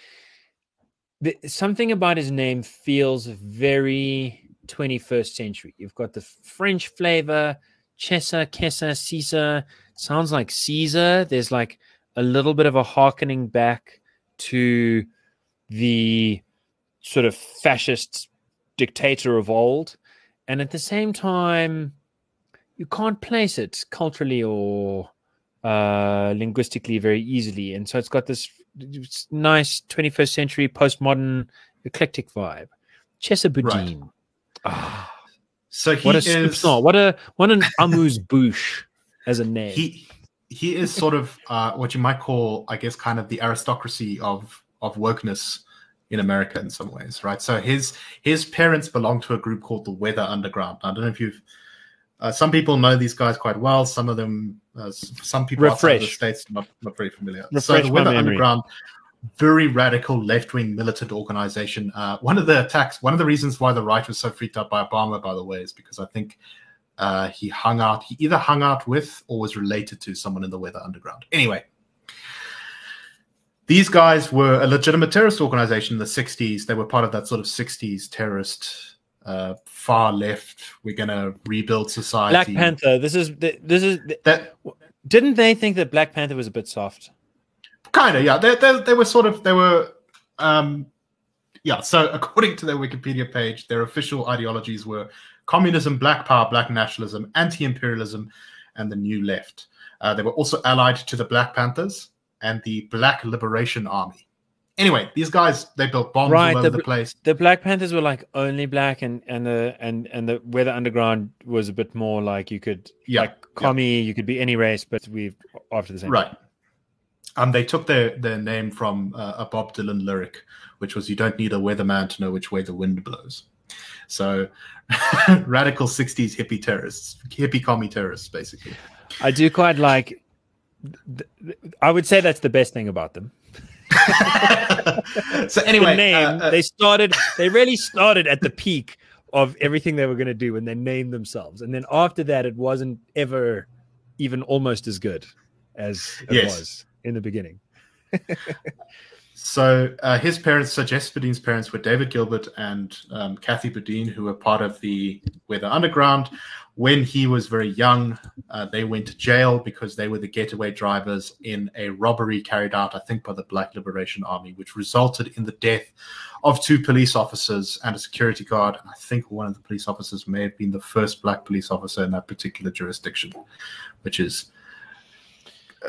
The, something about his name feels very 21st century. You've got the french flavor chesa kesa caesar sounds like caesar. There's like a little bit of a harkening back to the sort of fascist dictator of old and at the same time you can't place it culturally or uh, linguistically very easily. And so it's got this nice 21st century postmodern eclectic vibe. Chesa Boudin Ah, so he what a is snort. what a what an amuse bouche as a name. He he is sort of uh, what you might call, I guess, kind of the aristocracy of of wokeness in America in some ways, right? So his his parents belong to a group called the Weather Underground. I don't know if you've. Uh, some people know these guys quite well. Some of them, uh, some people outside of the states, not not very familiar. so the Weather. Underground, very radical left wing militant organization. Uh, one of the attacks, one of the reasons why the right was so freaked out by Obama, by the way, is because I think uh, he hung out. He either hung out with or was related to someone in the Weather Underground. Anyway, these guys were a legitimate terrorist organization in the '60s. They were part of that sort of '60s terrorist, uh, far left. We're gonna rebuild society. black panther this is this is That didn't they think that black panther was a bit soft kind of yeah. They, they they were sort of they were um yeah. So according to their Wikipedia page, their official ideologies were communism, black power, black nationalism, anti-imperialism, and the new left. Uh, they were also allied to the Black Panthers and the Black Liberation Army. Anyway, these guys they built bombs Right, all over the the, place. the Black Panthers were like only black, and and the and and the Weather Underground was a bit more like you could Yeah, like commie, you could be any race, but we've after the same. Right. Um, they took their, their name from uh, a Bob Dylan lyric, which was "You don't need a weatherman to know which way the wind blows." So, radical '60s hippie terrorists, hippie commie terrorists, basically. I do quite like. I would say that's the best thing about them. so anyway, the name uh, uh, they started. They really started at the peak of everything they were going to do when they named themselves, and then after that, it wasn't ever even almost as good as it Yes. was in the beginning. So uh, his parents, so Jess Boudin's parents, were David Gilbert and um, Kathy Boudin, who were part of the Weather Underground. When he was very young, uh, they went to jail because they were the getaway drivers in a robbery carried out, I think, by the Black Liberation Army, which resulted in the death of two police officers and a security guard. And I think one of the police officers may have been the first black police officer in that particular jurisdiction, which is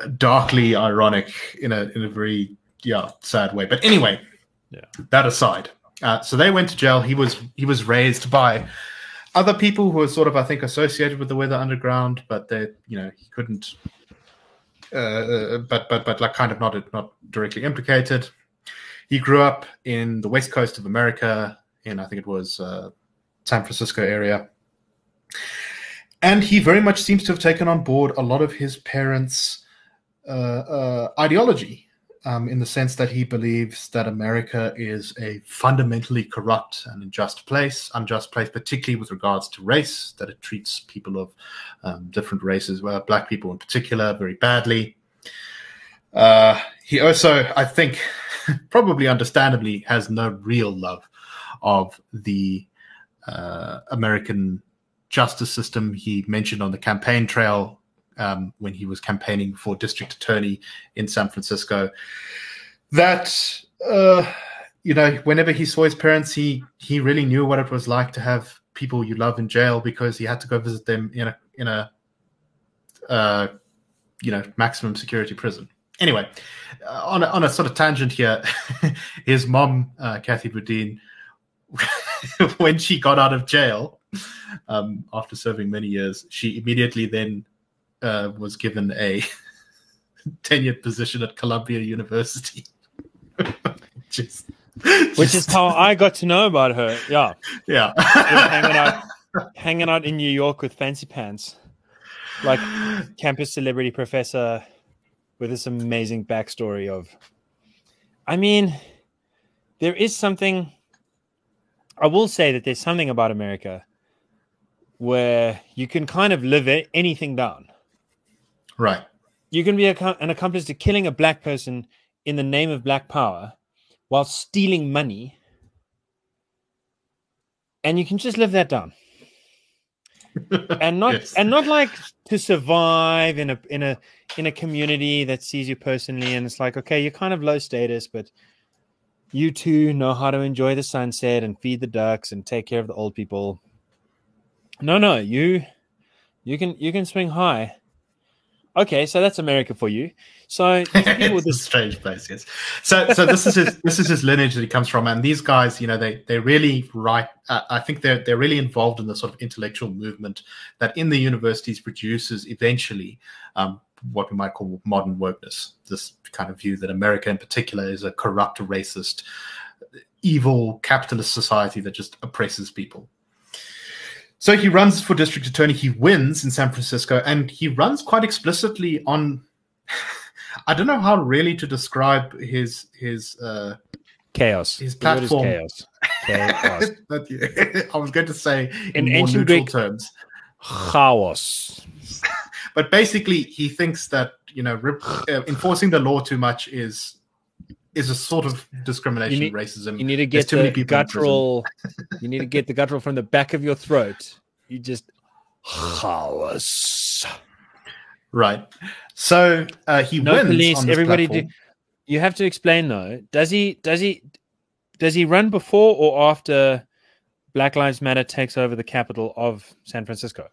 uh, darkly ironic in a in a very yeah sad way but anyway Yeah. that aside uh, so they went to jail he was he was raised by other people who are sort of i think associated with the weather underground but they you know he couldn't uh, uh, but but but like kind of not not directly implicated. He grew up in the west coast of america in i think it was uh, san francisco area. And he very much seems to have taken on board a lot of his parents uh, uh, ideology um, in the sense that he believes that America is a fundamentally corrupt and unjust place, unjust place, particularly with regards to race, that it treats people of um, different races, well, black people in particular, very badly. Uh, he also, I think, probably understandably, has no real love of the uh, American justice system. He mentioned on the campaign trail um, when he was campaigning for district attorney in San Francisco that uh, you know, whenever he saw his parents, he he really knew what it was like to have people you love in jail because he had to go visit them in a in a uh, you know maximum security prison. Anyway, uh, on a, on a sort of tangent here, his mom, uh, Kathy Boudin, when she got out of jail um, after serving many years, she immediately then uh, was given a tenured position at Columbia University. Just, Which is how I got to know about her. Yeah. Yeah. hanging out hanging out in New York with fancy pants. Like campus celebrity professor with this amazing backstory of I mean, there is something I will say that there's something about America where you can kind of live anything down. Right. You can be a, an accomplice to killing a black person in the name of black power while stealing money. And you can just live that down. and not yes. and not like to survive in a in a in a community that sees you personally and it's like okay you're kind of low status but you too know how to enjoy the sunset and feed the ducks and take care of the old people no no you you can you can swing high Okay, so that's America for you. So it's this... a strange place, yes. So, so this is his this is his lineage that he comes from, and these guys, you know, they they really write. Uh, I think they're they're really involved in the sort of intellectual movement that in the universities produces eventually um, what we might call modern wokeness. This kind of view that America, in particular, is a corrupt, racist, evil capitalist society that just oppresses people. So he runs for district attorney. He wins in San Francisco, and he runs quite explicitly on. I don't know how really to describe his his uh, chaos. His platform. chaos. chaos. I was going to say in, in more neutral Greek, terms. Chaos. but basically, he thinks that you know uh, enforcing the law too much is is a sort of discrimination, you need, racism. You need to get the guttural. you need to get the guttural from the back of your throat. You just chaos. Right. So uh, he no wins. Police, everybody do. You have to explain though. Does he? Does he? Does he run before or after Black Lives Matter takes over the capital of San Francisco?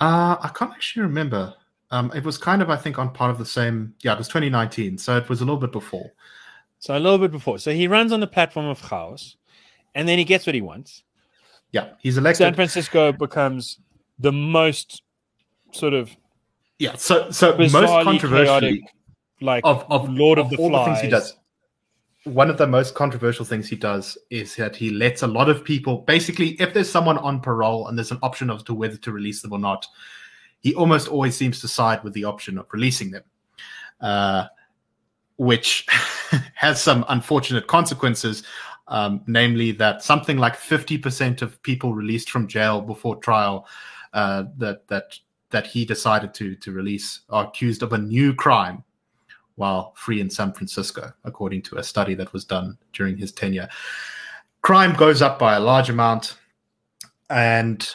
Uh, I can't actually remember. Um, it was kind of, I think, on part of the same. Yeah, it was 2019, so it was a little bit before. So a little bit before. So he runs on the platform of chaos, and then he gets what he wants. Yeah, he's elected. San Francisco becomes the most sort of yeah. So so most controversial, like of, of Lord of, of the all Flies. the things he does. One of the most controversial things he does is that he lets a lot of people basically, if there's someone on parole and there's an option as to whether to release them or not, he almost always seems to side with the option of releasing them, uh, which has some unfortunate consequences. Um, namely, that something like 50% of people released from jail before trial uh, that that that he decided to to release are accused of a new crime while free in San Francisco, according to a study that was done during his tenure. Crime goes up by a large amount, and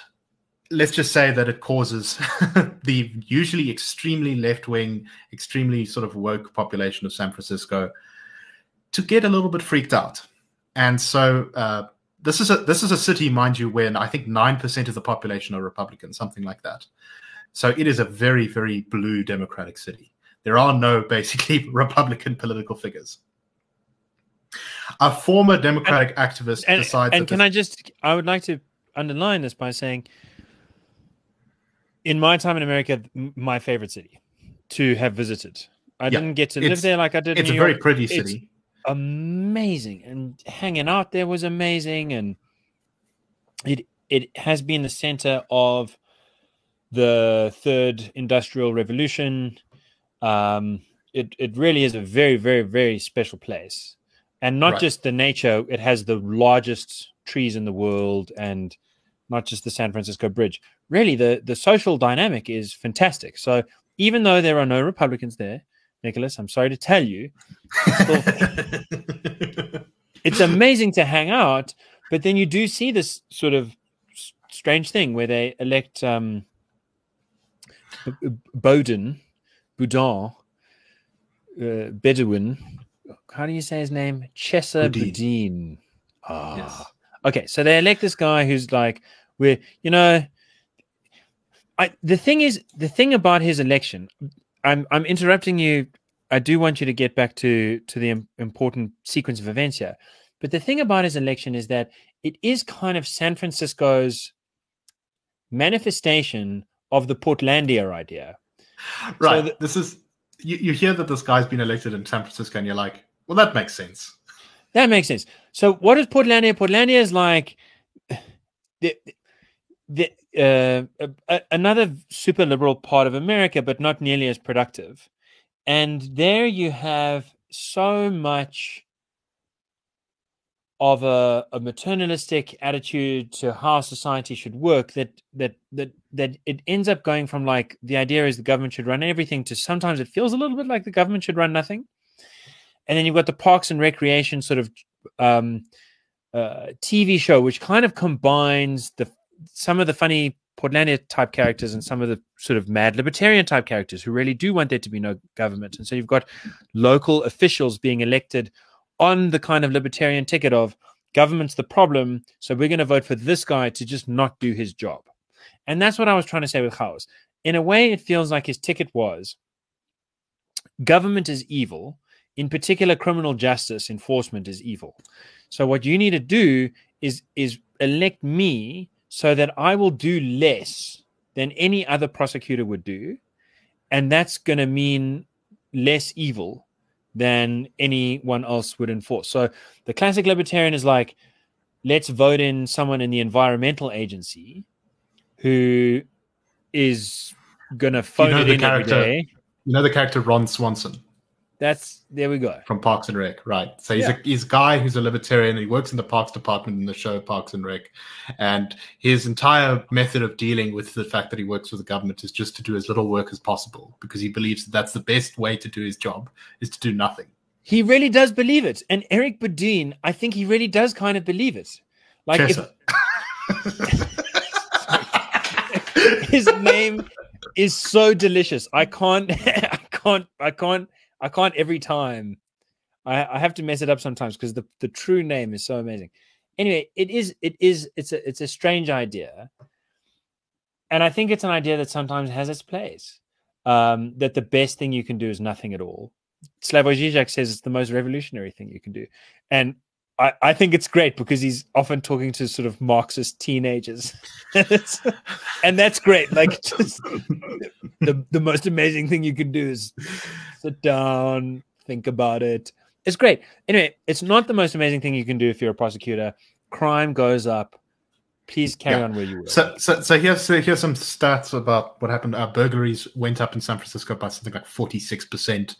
let's just say that it causes the usually extremely left wing, extremely sort of woke population of San Francisco to get a little bit freaked out. And so uh, this is a this is a city, mind you, where I think nine percent of the population are Republican, something like that. So it is a very very blue Democratic city. There are no basically Republican political figures. A former Democratic and, activist and, decides. And can I just? I would like to underline this by saying in my time in America, my favorite city to have visited. I yeah, didn't get to live there like I did. It's a very pretty city. It's amazing, and hanging out there was amazing, and it it has been the center of the third industrial revolution. Um, it it really is a very very very special place, and not right. just the nature. It has the largest trees in the world, and not just the San Francisco Bridge really the the social dynamic is fantastic. So even though there are no Republicans there, Nicholas, I'm sorry to tell you, it's amazing to hang out. But then you do see this sort of strange thing where they elect um, Bowden, Boudin, uh, Bedouin, how do you say his name? Chesa Boudin. Boudin. Ah. Yes. Okay, so they elect this guy who's like, we're, you know, I the thing is, the thing about his election, I'm I'm interrupting you. I do want you to get back to to the important sequence of events here. But the thing about his election is that it is kind of San Francisco's manifestation of the Portlandia idea. Right. the- this is you, you hear that this guy's been elected in San Francisco, and you're like, well, that makes sense. That makes sense. So what is Portlandia? Portlandia is like the uh, a- another super liberal part of America, but not nearly as productive. And there you have so much of a, a maternalistic attitude to how society should work that that that that it ends up going from like the idea is the government should run everything to sometimes it feels a little bit like the government should run nothing and then you've got the parks and recreation sort of um, uh, TV show, which kind of combines the some of the funny Portlandia type characters and some of the sort of mad libertarian type characters who really do want there to be no government. And so you've got local officials being elected on the kind of libertarian ticket of government's the problem, so we're going to vote for this guy to just not do his job. And that's what I was trying to say with House. In a way, it feels like his ticket was government is evil in particular criminal justice enforcement is evil so what you need to do is is elect me so that i will do less than any other prosecutor would do. And that's going to mean less evil than anyone else would enforce. So the classic libertarian is like let's vote in someone in the environmental agency who is going to phone know it the in every character- day. You know the character Ron Swanson that's there we go from Parks and Rec, right? So he's Yeah. a he's a guy who's a libertarian. He works in the Parks department in the show Parks and Rec, and his entire method of dealing with the fact that he works for the government is just to do as little work as possible because he believes that that's the best way to do his job is to do nothing. He really does believe it. And Eric Bodine, I think he really does kind of believe it. Like if his name is so delicious. I can't I can't I can't I can't every time. I, I have to mess it up sometimes because the, the true name is so amazing. Anyway, it is it is it's a it's a strange idea. And I think it's an idea that sometimes has its place. Um, that the best thing you can do is nothing at all. Slavoj Žižek says it's the most revolutionary thing you can do. And I, I think it's great because he's often talking to sort of Marxist teenagers. And that's great. Like just the, the most amazing thing you can do is sit down, think about it. It's great. Anyway, it's not the most amazing thing you can do if you're a prosecutor. Crime goes up. Please carry Yeah. on where you were. So, so, so here's here's some stats about what happened. Uh, burglaries went up in San Francisco by something like forty six percent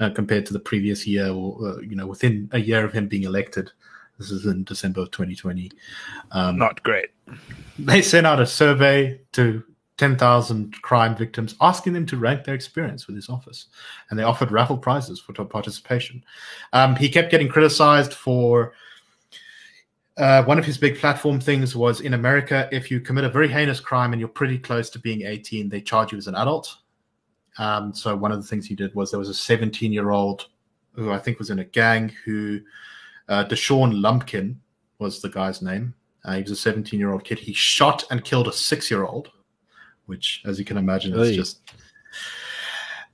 uh, compared to the previous year, or uh, you know, within a year of him being elected. This is in December of 2020. Um, not great. they sent out a survey to 10,000 crime victims, asking them to rank their experience with his office, and they offered raffle prizes for participation. Um, he kept getting criticized for uh, one of his big platform things was in America, if you commit a very heinous crime and you're pretty close to being 18, they charge you as an adult. Um, so one of the things he did was there was a 17 year old who I think was in a gang who uh, Deshaun Lumpkin was the guy's name. Uh, he was a 17 year old kid. He shot and killed a six year old, which, as you can imagine, is just.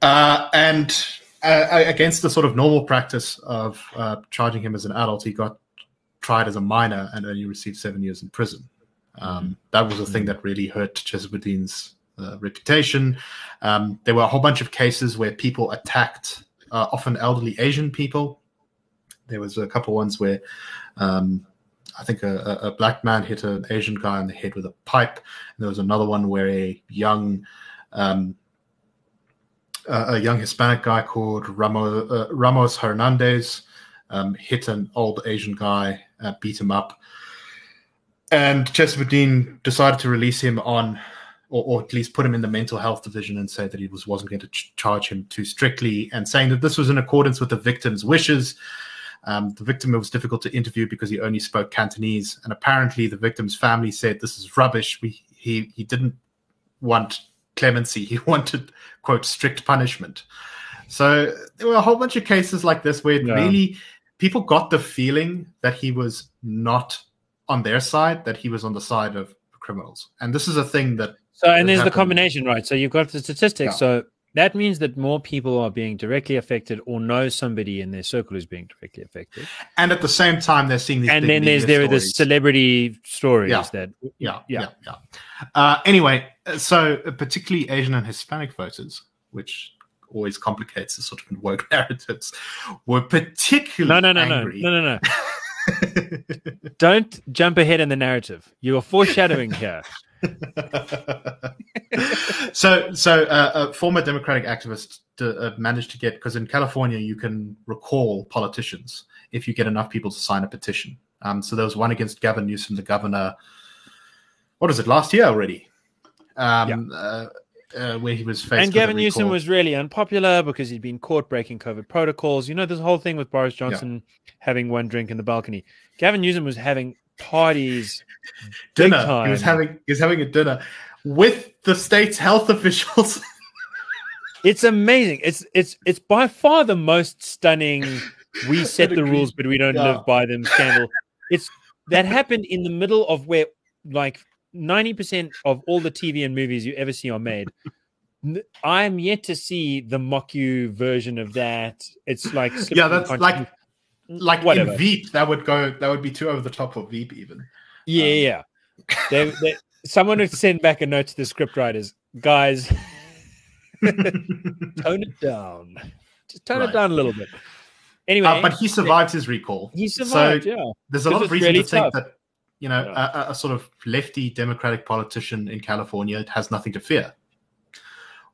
Uh, and uh, against the sort of normal practice of uh, charging him as an adult, he got tried as a minor and only received seven years in prison. Um, that was a thing that really hurt Chesapeake's reputation. Um, there were a whole bunch of cases where people attacked uh, often elderly Asian people. There was a couple ones where um, I think a, a- black man hit an Asian guy on the head with a pipe. And there was another one where a young um, a young Hispanic guy called Ramos, uh, Ramos Hernandez um, hit an old Asian guy, uh, beat him up, and Chesapeake Dean decided to release him on, or, or at least put him in the mental health division and say that he was wasn't going to ch- charge him too strictly, and saying that this was in accordance with the victim's wishes. Um, the victim was difficult to interview because he only spoke Cantonese, and apparently the victim's family said this is rubbish. We, he he didn't want clemency; he wanted quote strict punishment. So there were a whole bunch of cases like this where Yeah. really people got the feeling that he was not on their side, that he was on the side of criminals. And this is a thing that So, and there's the combination, right? So you've got the statistics. Yeah. So that means that more people are being directly affected or know somebody in their circle who's being directly affected. and at the same time they're seeing these and then there's there are the celebrity stories Yeah. that yeah, Yeah. yeah, yeah. Uh, anyway, so particularly Asian and Hispanic voters, which always complicates the sort of woke narratives, were no particularly no no no angry. no no no don't jump ahead in the narrative you are foreshadowing here so, so uh, a former Democratic activist to, uh, managed to get because in California you can recall politicians if you get enough people to sign a petition. Um, so there was one against Gavin Newsom, the governor. What is it? Last year already, um, uh, uh, where he was faced. and Gavin Newsom was really unpopular because he'd been caught breaking COVID protocols. You know, this whole thing with Boris Johnson having one drink in the balcony. Gavin Newsom was having parties. dinner. He was having he was having a dinner with the state's health officials. It's amazing. It's it's it's by far the most stunning. We set the rules, but we don't Yeah. live by them. Scandal. It's that happened in the middle of where like ninety percent of all the TV and movies you ever see are made. I'm yet to see the mock you version of that. It's like yeah, that's like like Whatever. in Veep. That would go. That would be too over the top of Veep even. Yeah, Um, yeah. They, they, someone would send back a note to the script writers, guys, tone it down. Just tone Right. it down a little bit. Anyway, Uh, but he survived his recall. he survived. So yeah, there's a lot of reason really to think tough. that you know Yeah. a, a sort of lefty Democratic politician in California has nothing to fear.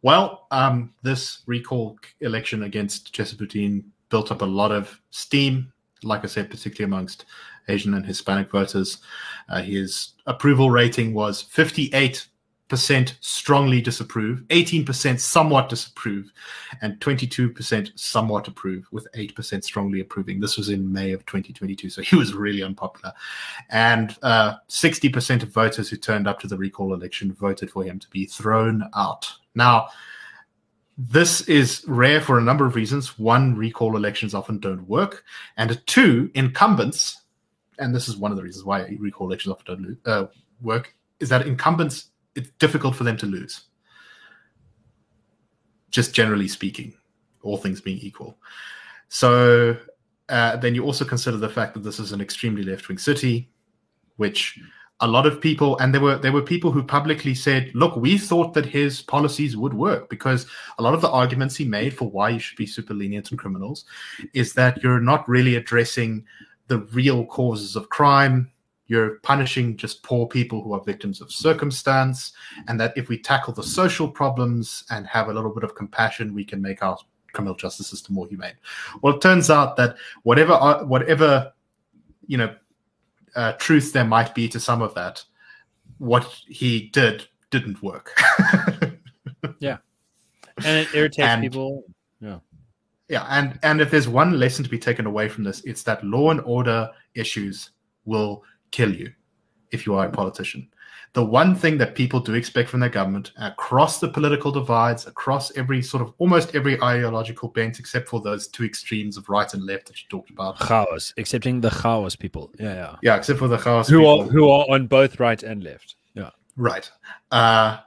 Well, um, this recall election against Jesse Putin built up a lot of steam. Like I said, particularly amongst Asian and Hispanic voters, uh, his approval rating was 58 percent strongly disapprove, 18 percent somewhat disapprove, and 22 percent somewhat approve, with 8 percent strongly approving. This was in May of 2022, so he was really unpopular. And uh, 60 percent of voters who turned up to the recall election voted for him to be thrown out. Now, this is rare for a number of reasons. One, recall elections often don't work, and two, incumbents, and this is one of the reasons why recall elections often don't uh, work, is that incumbents it's difficult for them to lose. Just generally speaking, all things being equal. So uh, then you also consider the fact that this is an extremely left-wing city, which a lot of people and there were there were people who publicly said, "Look, we thought that his policies would work because a lot of the arguments he made for why you should be super lenient on criminals is that you're not really addressing the real causes of crime." You're punishing just poor people who are victims of circumstance, and that if we tackle the social problems and have a little bit of compassion, we can make our criminal justice system more humane. Well, it turns out that whatever uh, whatever you know uh, truth there might be to some of that, what he did didn't work. Yeah, and it irritates And- people. Yeah, yeah, and and if there's one lesson to be taken away from this, it's that law and order issues will kill you if you are a politician. The one thing that people do expect from their government across the political divides, across every sort of almost every ideological bent, except for those two extremes of right and left that you talked about. Chaos, excepting the chaos people. Yeah, yeah. Yeah, except for the chaos. Who people. are who are on both right and left. Yeah. Right. Uh,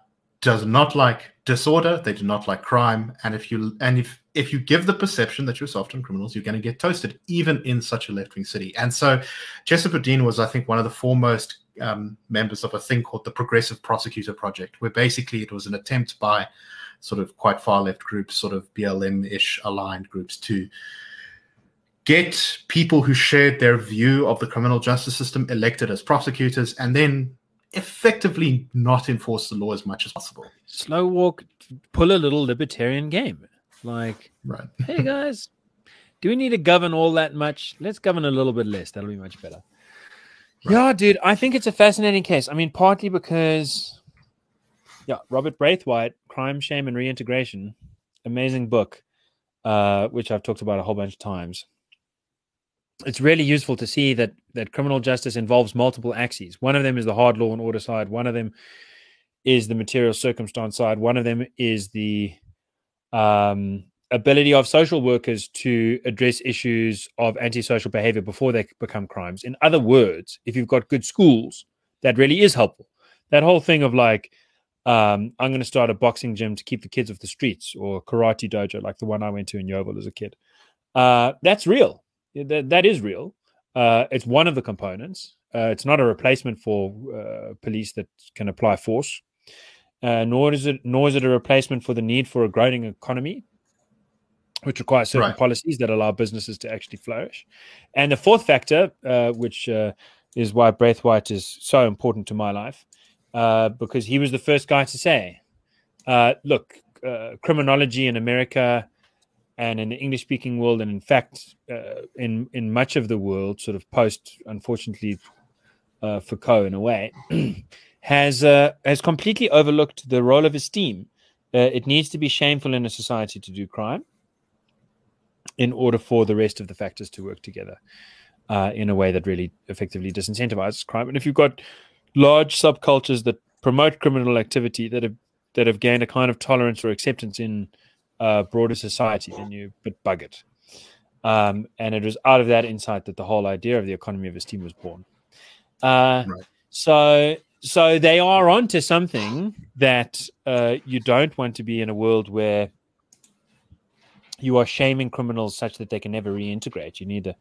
does not like disorder. They do not like crime. And if you and if if you give the perception that you're soft on criminals, you're going to get toasted, even in such a left wing city. And so, Jessup Dean was, I think, one of the foremost um, members of a thing called the Progressive Prosecutor Project, where basically it was an attempt by sort of quite far left groups, sort of BLM ish aligned groups, to get people who shared their view of the criminal justice system elected as prosecutors and then effectively not enforce the law as much as possible. Slow walk, pull a little libertarian game. Like, Right. hey guys, do we need to govern all that much? Let's govern a little bit less. That'll be much better. Yeah, dude, I think it's a fascinating case. I mean, partly because, yeah, Robert Braithwaite, Crime, Shame, and Reintegration, amazing book, uh, which I've talked about a whole bunch of times. It's really useful to see that that criminal justice involves multiple axes. One of them is the hard law and order side. One of them is the material circumstance side. One of them is the um, ability of social workers to address issues of antisocial behavior before they become crimes. In other words, if you've got good schools, that really is helpful. That whole thing of like, um, I'm going to start a boxing gym to keep the kids off the streets or karate dojo, like the one I went to in Yeovil as a kid. Uh, that's real. That, that is real. Uh, it's one of the components. Uh, it's not a replacement for uh, police that can apply force, uh, nor is it nor is it a replacement for the need for a growing economy, which requires certain Right. policies that allow businesses to actually flourish. And the fourth factor, uh, which uh, is why Braithwaite is so important to my life, uh, because he was the first guy to say, uh, "Look, uh, criminology in America." and in the English speaking world, and in fact, uh, in in much of the world, sort of post, unfortunately, uh, Foucault in a way, has uh, has completely overlooked the role of esteem. Uh, it needs to be shameful in a society to do crime, in order for the rest of the factors to work together uh, in a way that really effectively disincentivizes crime. And if you've got large subcultures that promote criminal activity that have that have gained a kind of tolerance or acceptance in uh, broader society, then you but bug it. Um, and it was out of that insight that the whole idea of the economy of esteem was born. Uh, Right. So, so they are onto something that uh, you don't want to be in a world where you are shaming criminals such that they can never reintegrate. You need a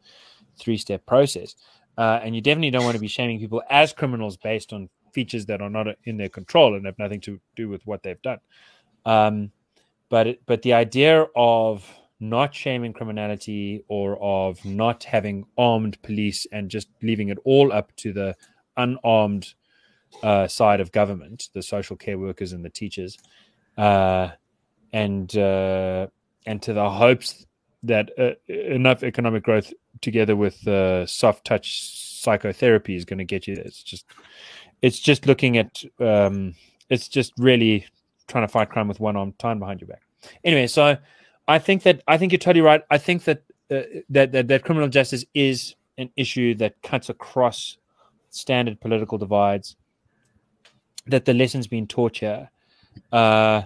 three-step process, uh, and you definitely don't want to be shaming people as criminals based on features that are not in their control and have nothing to do with what they've done. Um, but but the idea of not shaming criminality or of not having armed police and just leaving it all up to the unarmed uh, side of government, the social care workers and the teachers, uh, and uh, and to the hopes that uh, enough economic growth together with uh, soft touch psychotherapy is going to get you there. It's just it's just looking at um, it's just really trying to fight crime with one arm tied behind your back. Anyway, so I think that I think you're totally right. I think that uh, that, that that criminal justice is an issue that cuts across standard political divides. That the lessons being taught here, uh,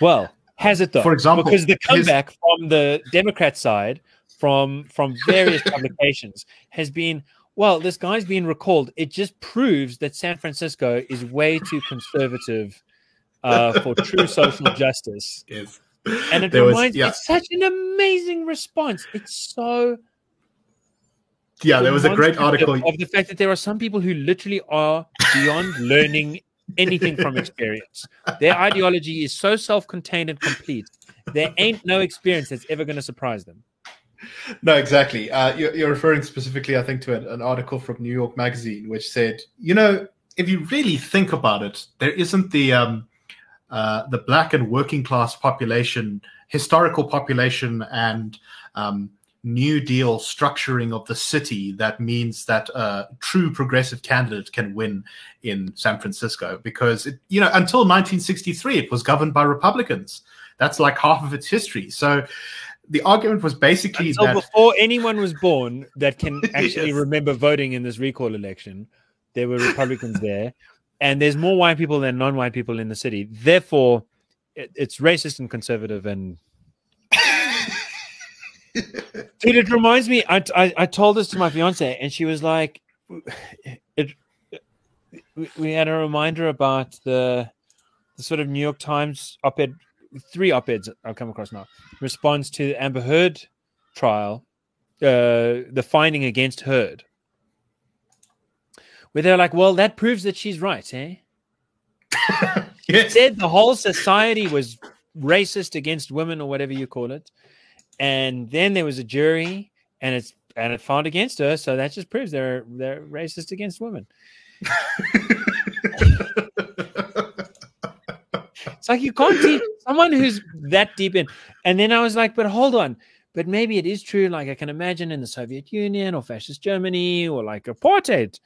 well, has it though? For example, because the his- comeback from the Democrat side, from from various publications, has been well, this guy's been recalled. It just proves that San Francisco is way too conservative uh, for true social justice. Yes. And it There was- reminds yeah. it's such an amazing response. It's so Yeah, there was a great article. of the fact that there are some people who literally are beyond learning anything from experience. Their ideology is so self-contained and complete. There ain't no experience that's ever going to surprise them. No, exactly. Uh, you're, you're referring specifically, I think, to an, an article from New York Magazine, which said, you know, if you really think about it, there isn't the um, uh, the black and working class population, historical population, and um, New Deal structuring of the city that means that a true progressive candidate can win in San Francisco. Because it, you know, until 1963, it was governed by Republicans. That's like half of its history. So the argument was basically Until that before anyone was born that can actually Yes. remember voting in this recall election, there were Republicans there, and there's more white people than non-white people in the city. Therefore, it, it's racist and conservative. And dude, it reminds me. I, I I told this to my fiance, and she was like, "It." we- had a reminder about the the sort of New York Times op-ed, three op-eds I've come across now response to the Amber Heard trial, uh, the finding against Heard, where they're like, "Well, that proves that she's right, eh?" yes. Said the whole society was racist against women or whatever you call it, and then there was a jury, and it's and it found against her, so that just proves they're they're racist against women. It's like you can't teach someone who's that deep in. And then I was like, but hold on. But maybe it is true. Like I can imagine in the Soviet Union or fascist Germany or like apartheid.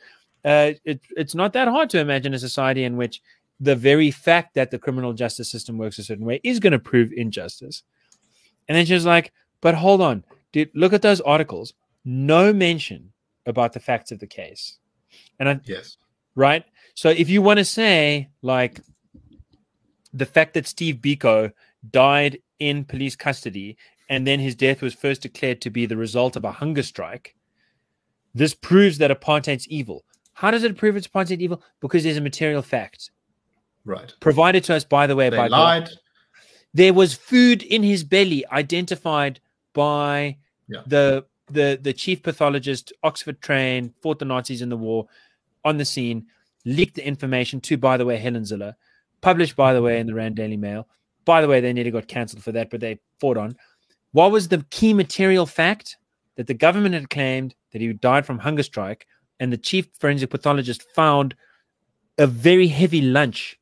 Uh, it, it's not that hard to imagine a society in which the very fact that the criminal justice system works a certain way is going to prove injustice. And then she was like, but hold on, dude, look at those articles. No mention about the facts of the case. And I, yes. right? So if you want to say like the fact that Steve Biko died in police custody and then his death was first declared to be the result of a hunger strike. This proves that apartheid's evil. How does it prove it's apartheid evil? Because there's a material fact Right. provided to us, by the way, They by lied. there was food in his belly identified by Yeah. the the the chief pathologist oxford trained fought the nazis in the war on the scene leaked the information to by the way Helen Zille published by the way in the rand daily mail by the way they nearly got cancelled for that but they fought on what was the key material fact that the government had claimed that he died from hunger strike and the chief forensic pathologist found a very heavy lunch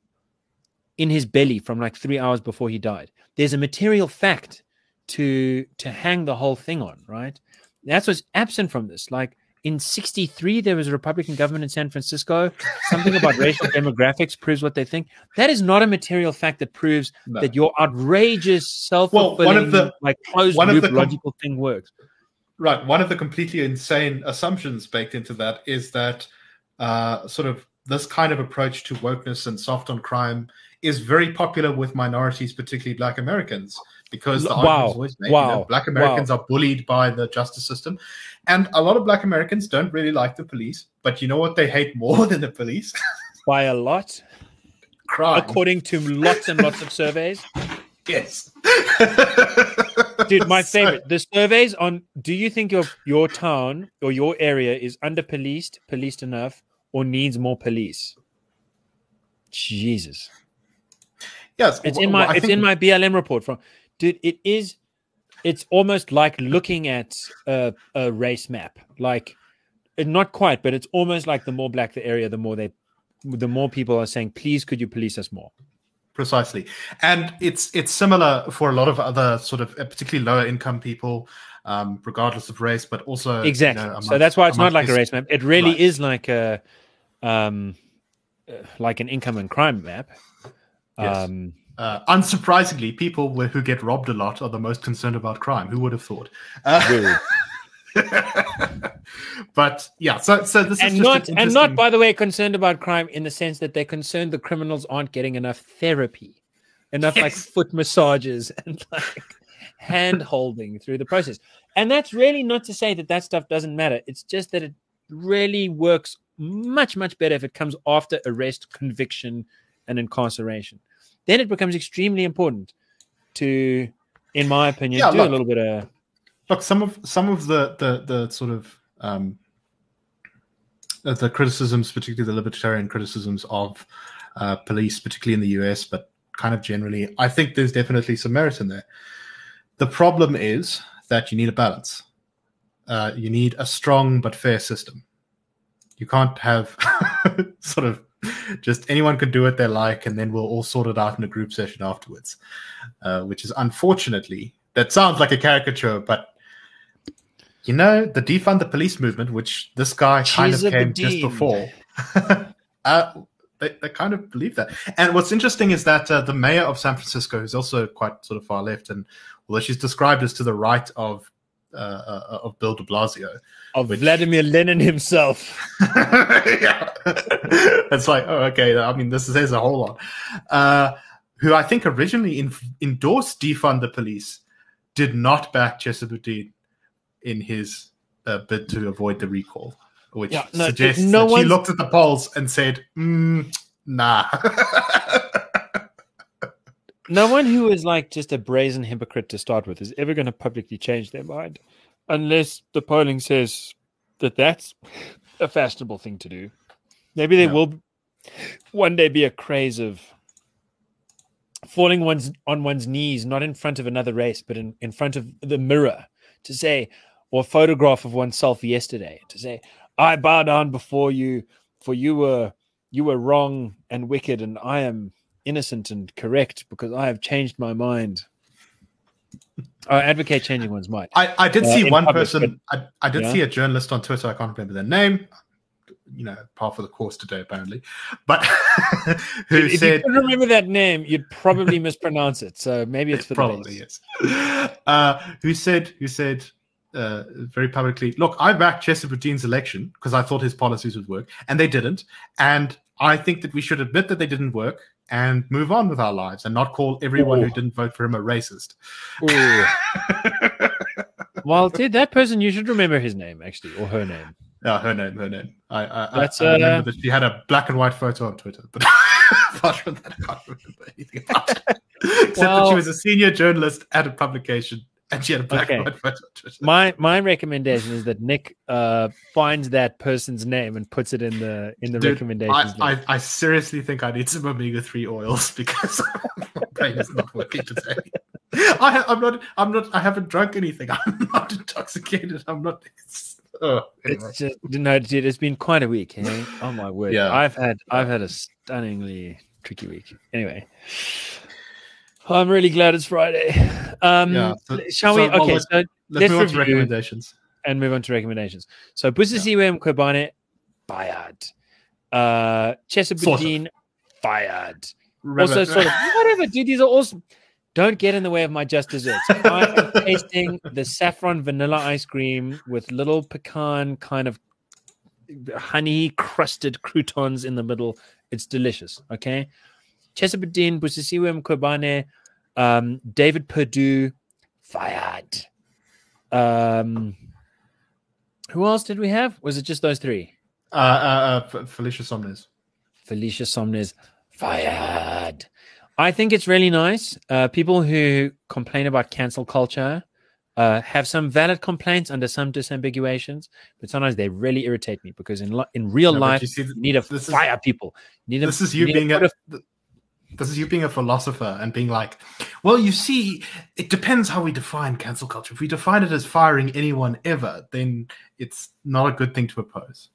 in his belly from like three hours before he died. There's a material fact to to hang the whole thing on, right? That's what's absent from this. Like in '63, there was a Republican government in San Francisco. Something about racial demographics proves what they think. That is not a material fact that proves No. that your outrageous, self-fulfilling, one of the- like closed one of loop the com- logical thing works. Right. One of the completely insane assumptions baked into that is that uh, sort of this kind of approach to wokeness and soft on crime is very popular with minorities, particularly Black Americans, because the Wow. argument is always made, you know, Black Americans are bullied by the justice system, and a lot of Black Americans don't really like the police. But you know what they hate more than the police? By a lot, crime. according to lots and lots of surveys. yes. Dude, my favorite. The surveys on do you think your your town or your area is under policed, policed enough, or needs more police? Jesus. Yes, It's in my it's think- in my BLM report from dude, it is it's almost like looking at a, a race map. Like uh, not quite, but it's almost like the more black the area, the more they the more people are saying, please could you police us more? precisely and it's it's similar for a lot of other sort of uh, particularly lower income people um regardless of race but also you know, Exactly. so that's why it's not like a race map. It really Right. is like a, um, uh, like an income and crime map. Yes. Uh, unsurprisingly people who get robbed a lot are the most concerned about crime who would have thought uh, weird. but yeah so so this is and just not an and not by the way concerned about crime in the sense that they're concerned the criminals aren't getting enough therapy, enough like foot massages and like hand holding through the process. And that's really not to say that that stuff doesn't matter. It's just that it really works much much better if it comes after arrest, conviction, and incarceration. Then it becomes extremely important to, in my opinion, Yeah, do look, a little bit of look some of some of the the the sort of um the criticisms particularly the libertarian criticisms of uh police particularly in the us but kind of generally i think there's definitely some merit in there the problem is that you need a balance. Uh you need a strong but fair system. You can't have sort of just anyone could do what they like and then we'll all sort it out in a group session afterwards. Uh, which is unfortunately that sounds like a caricature but you know the defund the police movement which this guy kind of came just before. Uh, they, they kind of believe that. And what's interesting is that uh, the mayor of san francisco who's also quite sort of far left and although she's described as to the right of uh, uh, of bill de blasio of Which- Vladimir Lenin himself. yeah. it's like, oh, okay. I mean, this says a whole lot. Uh, who I think originally in, endorsed defund the police, did not back Chesa Boudin in his uh, bid to avoid the recall, which Yeah, no, suggests no that she looked at the polls and said, mm, "Nah." No one who is like just a brazen hypocrite to start with is ever going to publicly change their mind unless the polling says that that's a fashionable thing to do. Maybe there Yeah. will one day be a craze of falling one's on one's knees, not in front of another race, but in, in front of the mirror to say, or photograph of oneself yesterday to say, I bow down before you, for you were you were wrong and wicked, and I am innocent and correct because I have changed my mind. I advocate changing one's mind. I, I did Uh, see one public, person. I, I did Yeah. see a journalist on Twitter. I can't remember their name. You know, par for the course today, apparently. But who if said you remember that name, you'd probably mispronounce it. So maybe it's for the probably best. yes. Uh, who said who said uh, very publicly, "Look, I backed Chesa Boudin's election because I thought his policies would work, and they didn't. And I think that we should admit that they didn't work and move on with our lives, and not call everyone who didn't vote for him a racist." Well, dude, that person you should remember his name actually or her name. Yeah, her name, her name. I, I, That's, I, I remember uh, that she had a black and white photo on Twitter, but apart from that, I can't remember anything about it. Except that she was a senior journalist at a publication and she had a black Okay. and white photo. My my recommendation is that Nick uh, finds that person's name and puts it in the in the Dude, recommendations. I. I, I seriously think I need some omega three oils because my brain is not working today. I, I'm not. I'm not. I haven't drunk anything. I'm not intoxicated. I'm not. It's, oh, anyway. It's just no, dude. It's been quite a week. eh? Oh my word! Yeah. I've had I've had a stunningly tricky week. Anyway, I'm really glad it's Friday. Um, Yeah, so- shall so, we? well, Okay, let's- so Let's, let's move on to recommendations. and move on to recommendations. So Busisiwe Mkhwebane, fired. Uh Chesa Boudin fired. Remember, Also sort of whatever, dude. These are awesome. Don't get in the way of my just desserts. I am tasting the saffron vanilla ice cream with little pecan kind of honey crusted croutons in the middle. It's delicious. Okay. Chesa Boudin Busisiwe Mkhwebane, um, David Perdue, fired. Um, who else did we have? Was it just those three? uh, uh, uh, Felicia Sonmez. Felicia Sonmez fired. I think it's really nice. Uh, people who complain about cancel culture uh, have some valid complaints under some disambiguations, but sometimes they really irritate me because in li- in real No, life you see, you need to this is- fire people. You need This is you to being put a. This is you being a philosopher and being like, well, you see, it depends how we define cancel culture. If we define it as firing anyone ever, then it's not a good thing to oppose.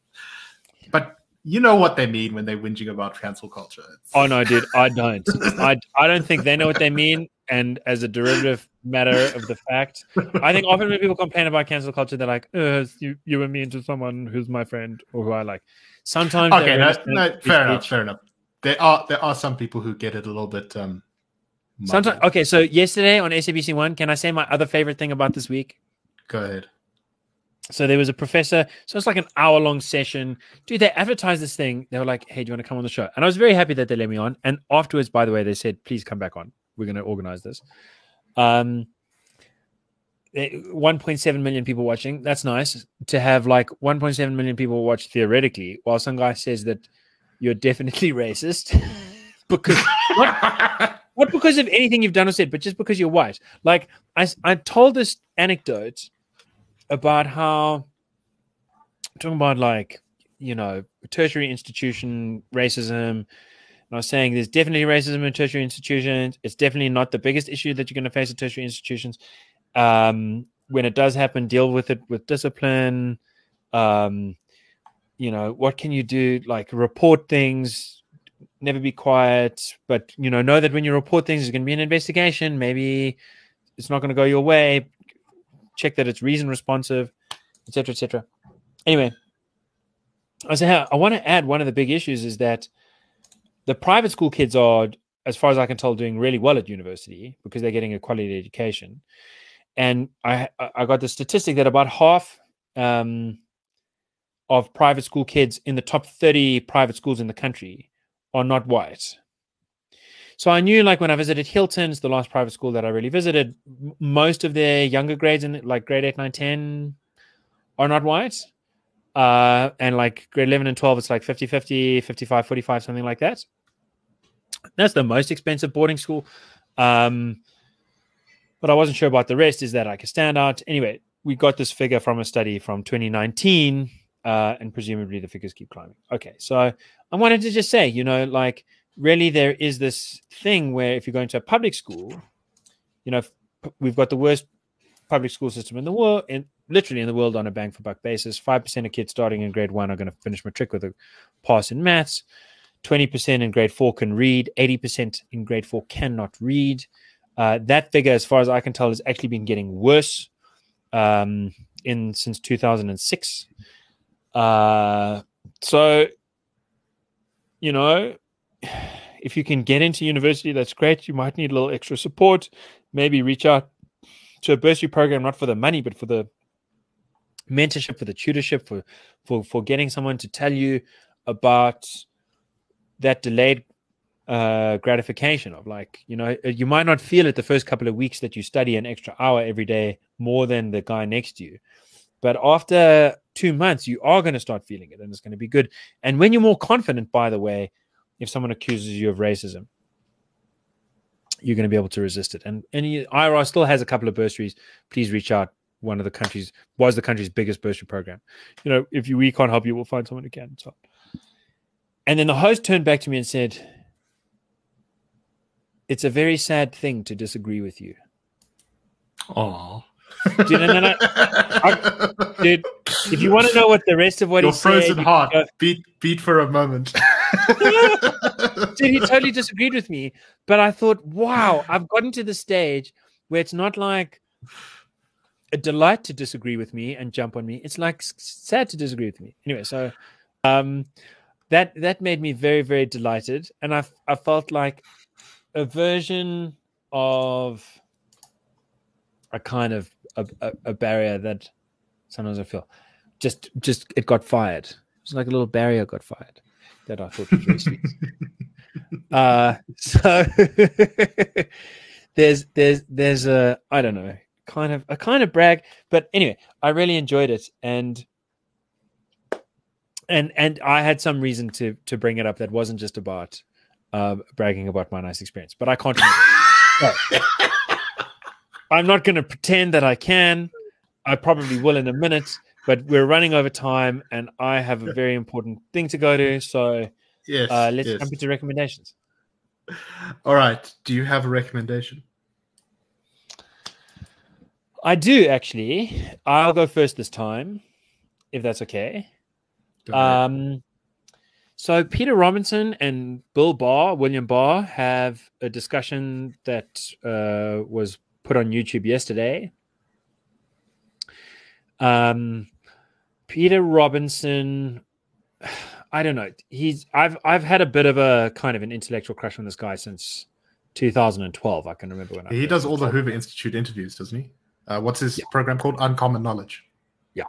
But you know what they mean when they're whinging about cancel culture. It's- Oh no, dude, I don't. I I don't think they know what they mean. And as a derivative matter of the fact, I think often when people complain about cancel culture, they're like, uh, you you were mean to someone who's my friend or who I like. Sometimes okay, no, no, fair enough, fair enough. There are there are some people who get it a little bit. Um, Sometimes okay, so yesterday on SABC One, can I say my other favorite thing about this week? Go ahead. So there was a professor. So it's like an hour long session. Dude, they advertised this thing. They were like, "Hey, do you want to come on the show?" And I was very happy that they let me on. And afterwards, by the way, they said, "Please come back on. We're going to organize this." Um, eh, 1.7 million people watching. That's nice to have like 1.7 million people watch theoretically, while some guy says that you're definitely racist because not, not because of anything you've done or said, but just because you're white. Like I, I told this anecdote about how talking about like you know tertiary institution racism. And I was saying there's definitely racism in tertiary institutions. It's definitely not the biggest issue that you're going to face at tertiary institutions. Um, when it does happen, deal with it with discipline. Um, you know, what can you do? Like report things, never be quiet, but you know, know that when you report things, there's going to be an investigation. Maybe it's not going to go your way. Check that it's reason responsive, etc., etc. Anyway, I say I want to add one of the big issues is that the private school kids are, as far as I can tell, doing really well at university because they're getting a quality education. And I I got the statistic that about half um, of private school kids in the top 30 private schools in the country are not white. So I knew, like, when I visited Hilton's, the last private school that I really visited, most of their younger grades, in like grade 8, 9, 10, are not white. Uh, and like grade 11 and 12, it's like 50 50, 55 45, something like that. That's the most expensive boarding school. Um, but I wasn't sure about the rest. Is that like a standout? Anyway, we got this figure from a study from 2019 uh, and presumably the figures keep climbing. Okay, so I wanted to just say, you know, like really there is this thing where if you're going to a public school, you know, we've got the worst public school system in the world, in literally in the world on a bang for buck basis. Five percent of kids starting in grade one are going to finish matric with a pass in maths. Twenty percent in grade four can read. Eighty percent in grade four cannot read. Uh, that figure, as far as I can tell, has actually been getting worse um, in since 2006. Uh, so, you know, if you can get into university, that's great. You might need a little extra support. Maybe reach out to a bursary program, not for the money, but for the mentorship, for the tutorship, for for for getting someone to tell you about that delayed uh, gratification of like you know you might not feel it the first couple of weeks that you study an extra hour every day more than the guy next to you but after two months you are going to start feeling it and it's going to be good. And when you're more confident by the way if someone accuses you of racism you're going to be able to resist it. And you, IRR still has a couple of bursaries. Please reach out. One of the countries was the country's biggest bursary program. You know if you we can't help you we'll find someone who can. So and then the host turned back to me and said it's a very sad thing to disagree with you. Oh, dude, and I, I, dude, if you want to know what the rest of what Your he frozen said, heart beat beat for a moment. dude, he totally disagreed with me. But I thought, wow, I've gotten to the stage where it's not like a delight to disagree with me and jump on me. It's like sad to disagree with me. Anyway, so um, that that made me very very delighted, and I I felt like a version of a kind of a, a, a, barrier that sometimes I feel just just it got fired. It's like a little barrier got fired that I thought was very sweet. uh, so there's there's there's a I don't know kind of a kind of brag, but anyway, I really enjoyed it and and and I had some reason to to bring it up that wasn't just about uh, bragging about my nice experience, but I can't. I'm not going to pretend that I can. I probably will in a minute, but we're running over time, and I have a very important thing to go to. So, yes, uh, let's yes. jump into recommendations. All right. Do you have a recommendation? I do actually. I'll go first this time, if that's okay. Um, so Peter Robinson and Bill Barr, William Barr, have a discussion that uh, was put on YouTube yesterday. Um, Peter Robinson, I don't know. He's I've I've had a bit of a kind of an intellectual crush on this guy since 2012. I can remember when I he does all the Hoover Institute interviews, doesn't he? Uh, what's his Yeah. program called? Uncommon Knowledge. Yeah.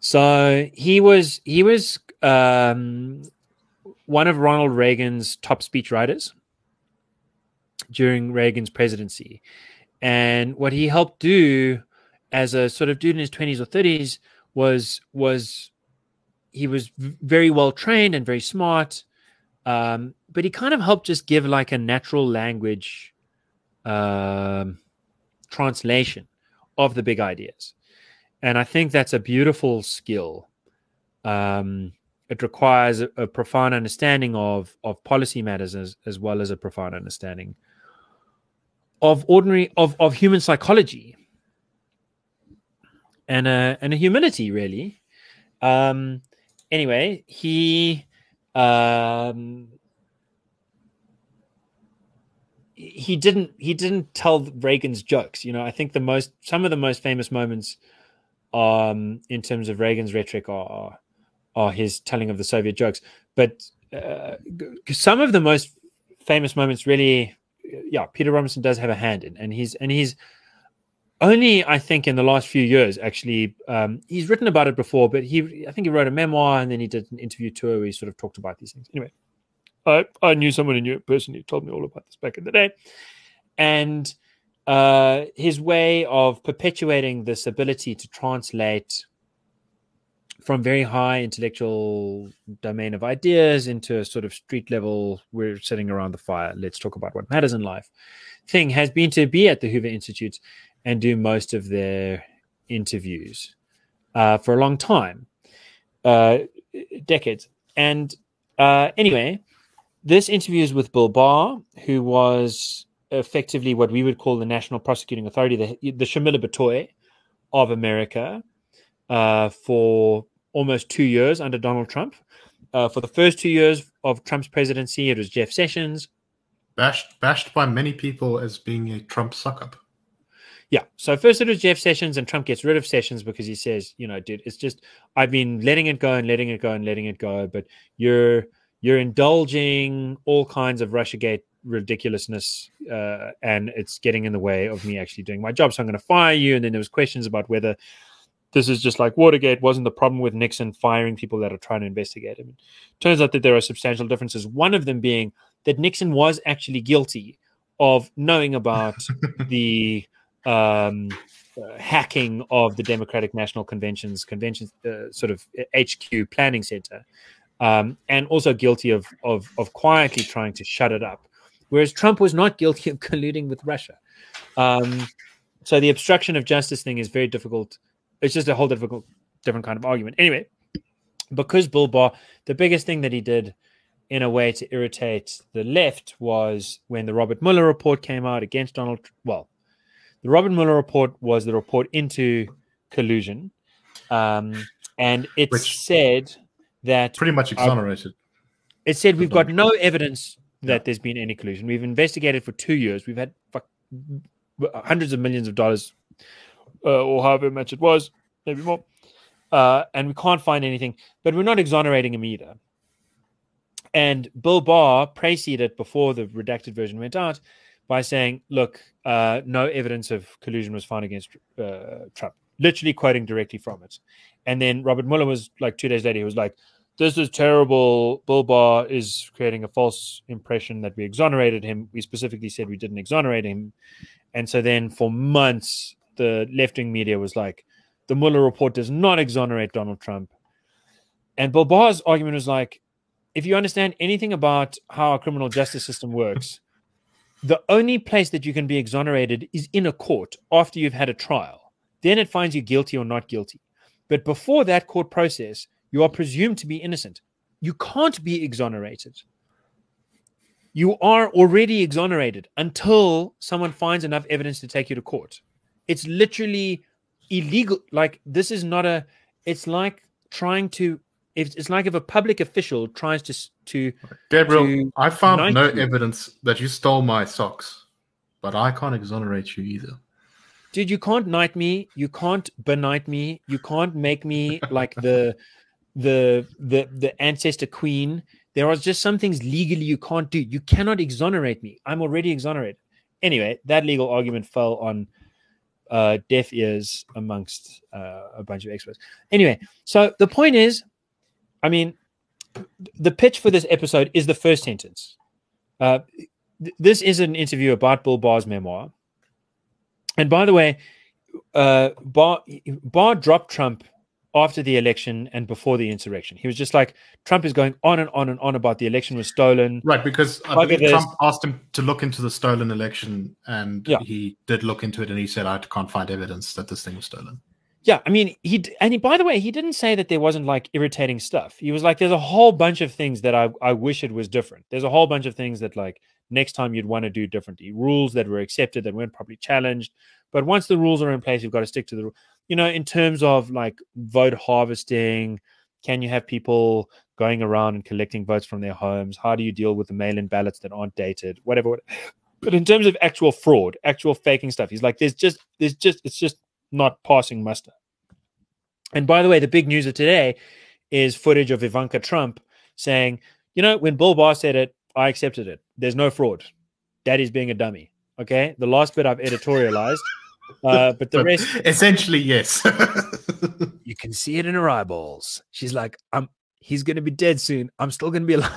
So he was he was um, one of Ronald Reagan's top speechwriters during Reagan's presidency, and what he helped do as a sort of dude in his twenties or thirties was was he was very well trained and very smart, um, but he kind of helped just give like a natural language um, translation of the big ideas and I think that's a beautiful skill. Um, it requires a, a profound understanding of of policy matters as, as well as a profound understanding of ordinary of of human psychology and a and a humility really. Um, anyway, he um, he didn't he didn't tell Reagan's jokes. You know, I think the most some of the most famous moments um, in terms of Reagan's rhetoric are, are his telling of the Soviet jokes. But uh, some of the most famous moments really, yeah, Peter Robinson does have a hand in, and he's and he's only I think in the last few years actually um, he's written about it before, but he I think he wrote a memoir and then he did an interview tour where he sort of talked about these things. Anyway, I I knew someone in New York person who told me all about this back in the day, and uh, his way of perpetuating this ability to translate from very high intellectual domain of ideas into a sort of street level we're sitting around the fire. Let's talk about what matters in life. Thing has been to be at the hoover institute and do most of their interviews uh, for a long time uh, decades. And uh, anyway this interview is with bill barr who was effectively what we would call the national prosecuting authority, the, the Shamila Batohi of America, uh, for almost two years under Donald Trump. Uh, for the first two years of Trump's presidency, it was Jeff Sessions. Bashed, bashed by many people as being a Trump suck up. Yeah. So first it was Jeff Sessions, and Trump gets rid of Sessions because he says, you know, dude, it's just I've been letting it go and letting it go and letting it go, but you're you're indulging all kinds of Russiagate ridiculousness uh, and it's getting in the way of me actually doing my job so i'm going to fire you and then there was questions about whether this is just like Watergate wasn't the problem with Nixon firing people that are trying to investigate him. Turns out that there are substantial differences. One of them being that Nixon was actually guilty of knowing about the um, uh, hacking of the Democratic National Convention's convention uh, sort of HQ planning center, um, and also guilty of, of of quietly trying to shut it up, whereas Trump was not guilty of colluding with Russia. Um, so the obstruction of justice thing is very difficult. It's just a whole difficult, different kind of argument. Anyway, because Bill Barr, the biggest thing that he did in a way to irritate the left was when the Robert Mueller report came out against Donald. Well, the Robert Mueller report was the report into collusion, um, and it Which said that Pretty much exonerated. it said we've got no evidence that there's been any collusion. We've investigated for two years. We've had fuck, hundreds of millions of dollars, uh, or however much it was, maybe more, uh, and we can't find anything. But we're not exonerating him either. And Bill Barr preceded it before the redacted version went out by saying, "Look, uh, no evidence of collusion was found against uh, Trump." Literally quoting directly from it. And then Robert Mueller was like two days later, he was like, this is terrible. Bill Barr is creating a false impression that we exonerated him. We specifically said we didn't exonerate him. And so then for months, the left wing media was like, the Mueller report does not exonerate Donald Trump. And Bill Barr's argument was like, if you understand anything about how our criminal justice system works, the only place that you can be exonerated is in a court after you've had a trial. Then it finds you guilty or not guilty. But before that court process, you are presumed to be innocent. You can't be exonerated. You are already exonerated until someone finds enough evidence to take you to court. It's literally illegal. Like, this is not a, it's like trying to, it's, it's like if a public official tries to, s- to, Gabriel, to I found no evidence that you stole my socks, but I can't exonerate you either. dude, you can't knight me, you can't benight me, you can't make me like the the the the ancestor queen. There are just some things legally you can't do. You cannot exonerate me. I'm already exonerated. Anyway, that legal argument fell on uh, deaf ears amongst uh, a bunch of experts. Anyway, so the point is, I mean, the pitch for this episode is the first sentence. Uh, th- this is an interview about Bill Barr's memoir. And by the way, uh, Barr, Barr dropped Trump after the election and before the insurrection. He was just like, Trump is going on and on and on about the election was stolen. Right, because I believe this. Trump asked him to look into the stolen election, and Yeah. he did look into it, and he said, "I can't find evidence that this thing was stolen." Yeah, I mean, he and he, by the way, he didn't say that there wasn't like irritating stuff. He was like, "There's a whole bunch of things that I I wish it was different. There's a whole bunch of things that like next time you'd want to do differently. Rules that were accepted that weren't properly challenged, but once the rules are in place, you've got to stick to the. ru- You know, in terms of like vote harvesting, can you have people going around and collecting votes from their homes? How do you deal with the mail-in ballots that aren't dated? Whatever. what- But in terms of actual fraud, actual faking stuff, he's like, there's just, there's just, it's just not passing muster. And by the way, the big news of today is footage of Ivanka Trump saying, you know, when Bill Barr said it, I accepted it. There's no fraud. Daddy's being a dummy. Okay. The last bit I've editorialized, uh, but the But rest, essentially, yes. you can see it in her eyeballs. She's like, I'm, he's going to be dead soon. I'm still going to be alive.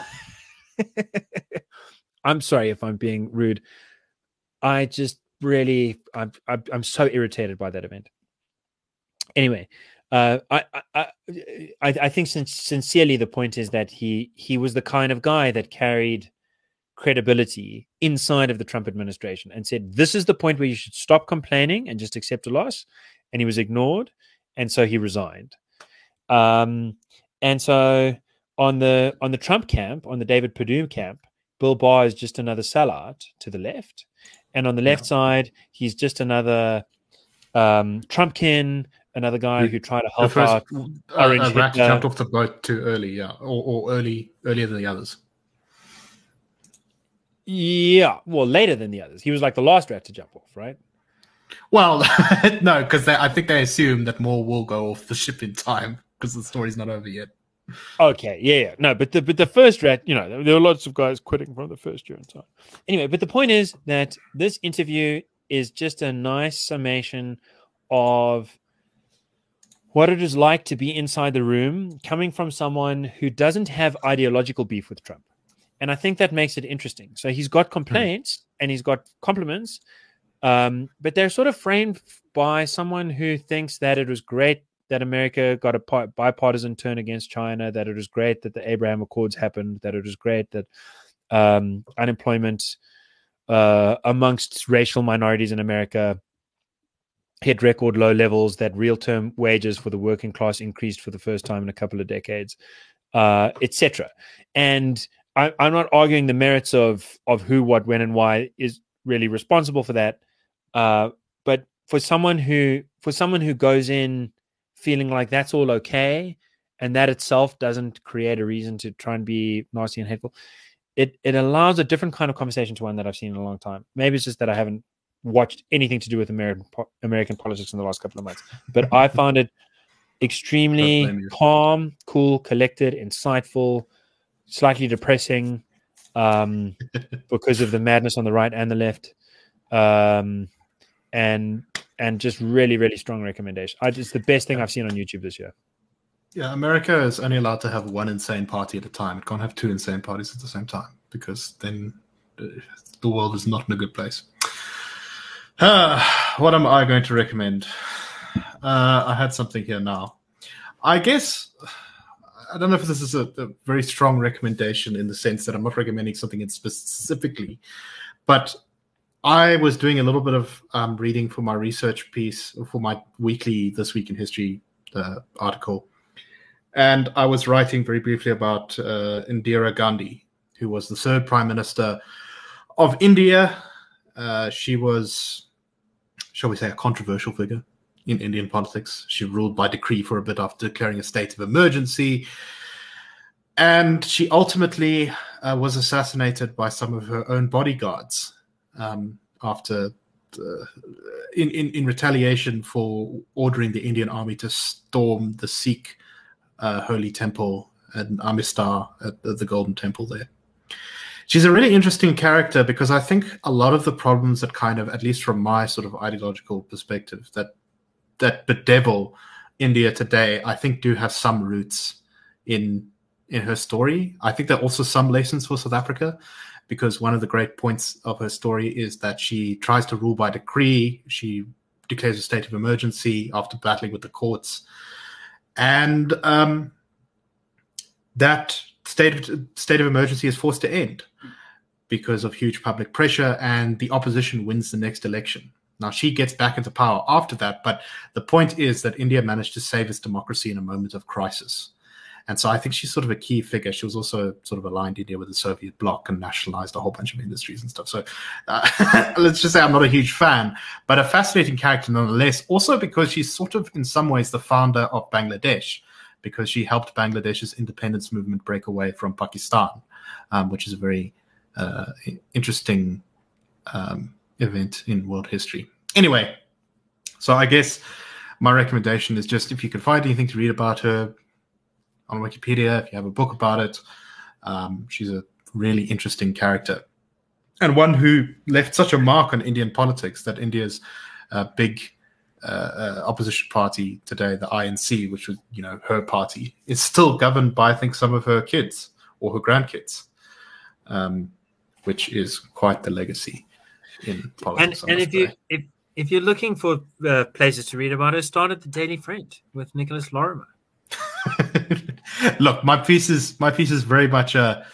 I'm sorry if I'm being rude. I just really, I'm, I'm, I'm so irritated by that event. Anyway, uh, I, I, I, I I think sin- sincerely the point is that he, he was the kind of guy that carried credibility inside of the Trump administration and said, this is the point where you should stop complaining and just accept a loss. And he was ignored. And so he resigned. Um, and so on the on the Trump camp, on the David Perdue camp, Bill Barr is just another sellout to the left, and on the left Yeah. side, he's just another um, Trumpkin, another guy who tried to help first out. uh, Orange uh, jumped off the boat too early, yeah, or, or early earlier than the others. Yeah, well, later than the others. He was like the last rat to jump off, right? Well, no, because I think they assume that more will go off the ship in time because the story's not over yet. Okay, yeah, yeah. No, but the but the first rat, you know, there, there were lots of guys quitting from the first year so on. Anyway, but the point is that this interview is just a nice summation of what it is like to be inside the room coming from someone who doesn't have ideological beef with Trump. And I think that makes it interesting. So he's got complaints and he's got compliments, um, but they're sort of framed by someone who thinks that it was great that America got a bipartisan turn against China, that it was great that the Abraham Accords happened, that it was great that um, unemployment uh, amongst racial minorities in America hit record low levels, that real term wages for the working class increased for the first time in a couple of decades, uh, etc. And I, am not arguing the merits of of who, what, when, and why is really responsible for that. Uh, but for someone who for someone who goes in feeling like that's all okay and that itself doesn't create a reason to try and be nasty and hateful, it it allows a different kind of conversation to one that I've seen in a long time. Maybe it's just that I haven't watched anything to do with American American politics in the last couple of months, but I found it extremely calm, cool, collected, insightful, slightly depressing um, because of the madness on the right and the left, um, and and just really really strong recommendation. I just the best thing I've seen on YouTube this year. Yeah, America is only allowed to have one insane party at a time. It can't have two insane parties at the same time because then the world is not in a good place. Uh, what am I going to recommend? Uh, I had something here now. I guess I don't know if this is a, a, very strong recommendation in the sense that I'm not recommending something in specifically, but I was doing a little bit of um, reading for my research piece for my weekly This Week in History uh, article, and I was writing very briefly about uh, Indira Gandhi, who was the third Prime Minister of India. Uh, she was shall we say, a controversial figure in Indian politics. She ruled by decree for a bit after declaring a state of emergency. And she ultimately uh, was assassinated by some of her own bodyguards um, after the, in, in, in retaliation for ordering the Indian army to storm the Sikh uh, holy temple at Amritsar at the Golden Temple there she's a really interesting character because I think a lot of the problems that kind of, at least from my sort of ideological perspective, that that bedevil India today, I think do have some roots in in her story. I think there are also some lessons for South Africa because one of the great points of her story is that she tries to rule by decree. She declares a state of emergency after battling with the courts, and um, that state of, state of emergency is forced to end because of huge public pressure, and the opposition wins the next election. Now, she gets back into power after that, but the point is that India managed to save its democracy in a moment of crisis. And so I think she's sort of a key figure. She was also sort of aligned India with the Soviet bloc and nationalized a whole bunch of industries and stuff. So uh, let's just say I'm not a huge fan, but a fascinating character nonetheless. Also because she's sort of, in some ways, the founder of Bangladesh, because she helped Bangladesh's independence movement break away from Pakistan, um, which is a very uh, interesting um, event in world history. Anyway, so I guess my recommendation is just if you can find anything to read about her on Wikipedia, if you have a book about it, um, she's a really interesting character and one who left such a mark on Indian politics that India's uh, big uh, uh, opposition party today, the INC, which was you know her party, is still governed by I think some of her kids or her grandkids. Um, which is quite the legacy in politics. And, and if you if if you're looking for uh, places to read about it, start at the Daily Friend with Nicholas Lorimer. Look, my piece is my piece is very much a.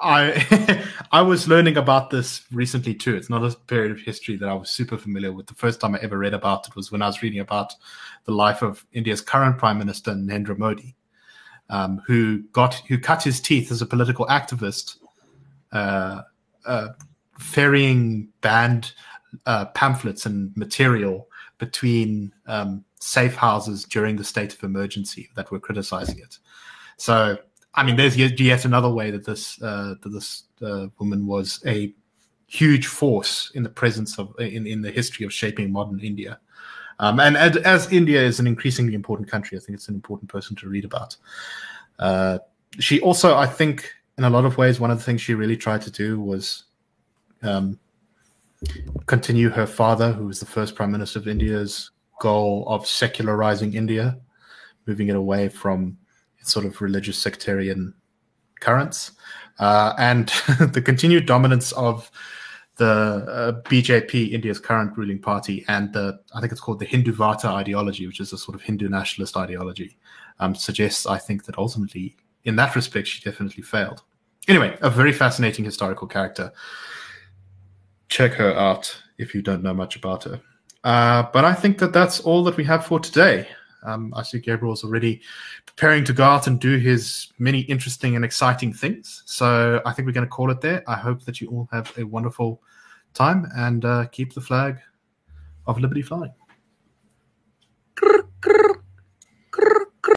I I was learning about this recently too. It's not a period of history that I was super familiar with. The first time I ever read about it was when I was reading about the life of India's current prime minister Narendra Modi, um, who got who cut his teeth as a political activist uh, uh, ferrying banned uh, pamphlets and material between um, safe houses during the state of emergency that were criticizing it. So, I mean, there's yet, yet another way that this uh, that this uh, woman was a huge force in the presence of in, in the history of shaping modern India. Um, and as, as, India is an increasingly important country, I think it's an important person to read about. Uh, she also, I think, in a lot of ways, one of the things she really tried to do was um, continue her father, who was the first prime minister of India's goal of secularizing India. moving it away from its sort of religious sectarian currents, uh, and the continued dominance of the uh, BJP, India's current ruling party, and the I think it's called the Hindutva ideology, which is a sort of Hindu nationalist ideology, um, suggests I think that ultimately, in that respect, she definitely failed. Anyway, a very fascinating historical character. Check her out if you don't know much about her. Uh, but I think that that's all that we have for today. Um, I see Gabriel's already preparing to go out and do his many interesting and exciting things. So I think we're going to call it there. I hope that you all have a wonderful time and uh, keep the flag of liberty flying.